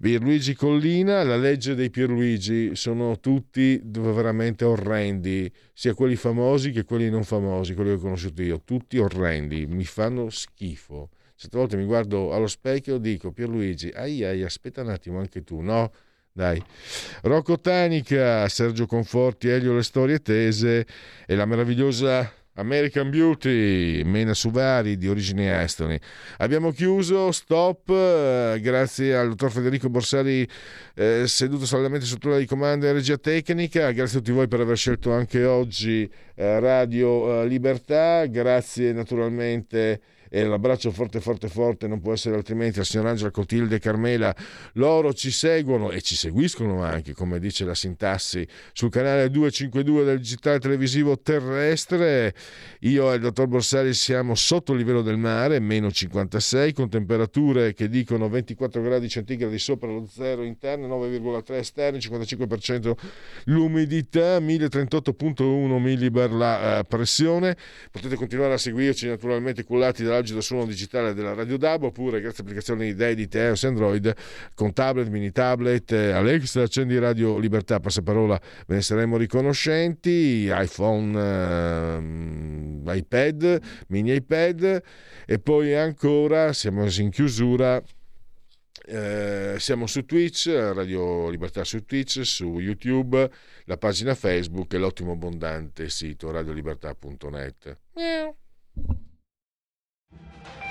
Pierluigi Collina, la legge dei Pierluigi sono tutti veramente orrendi, sia quelli famosi che quelli non famosi, quelli che ho conosciuto io, tutti orrendi, mi fanno schifo. Certe volte mi guardo allo specchio e dico Pierluigi, ai ai, aspetta un attimo anche tu, no? Dai. Rocco Tanica, Sergio Conforti, Elio Le Storie Tese e la meravigliosa American Beauty, Mena Suvari di origine estoni. Abbiamo chiuso, stop, eh, grazie al dottor Federico Borsari eh, seduto solamente sotto la di comando e regia tecnica, grazie a tutti voi per aver scelto anche oggi eh, Radio eh, Libertà, grazie naturalmente e l'abbraccio forte forte forte non può essere altrimenti al signor Angela Cotilde Carmela. Loro ci seguono e ci seguiscono anche come dice la sintassi sul canale 252 del digitale televisivo terrestre. Io e il dottor Borsari siamo sotto il livello del mare meno 56 con temperature che dicono 24 gradi centigradi sopra lo zero interno 9,3 esterni 55% l'umidità 1038.1 millibar la uh, pressione. Potete continuare a seguirci naturalmente cullati dalla dall'agito suono digitale della Radio DAB oppure grazie a applicazioni di Edit e Android con tablet, mini tablet, Alexa, accendi Radio Libertà, passaparola, ve ne saremo riconoscenti, iPhone, eh, iPad, mini iPad e poi ancora siamo in chiusura eh, siamo su Twitch, Radio Libertà su Twitch, su YouTube, la pagina Facebook e l'ottimo abbondante sito radiolibertà.net. Miau.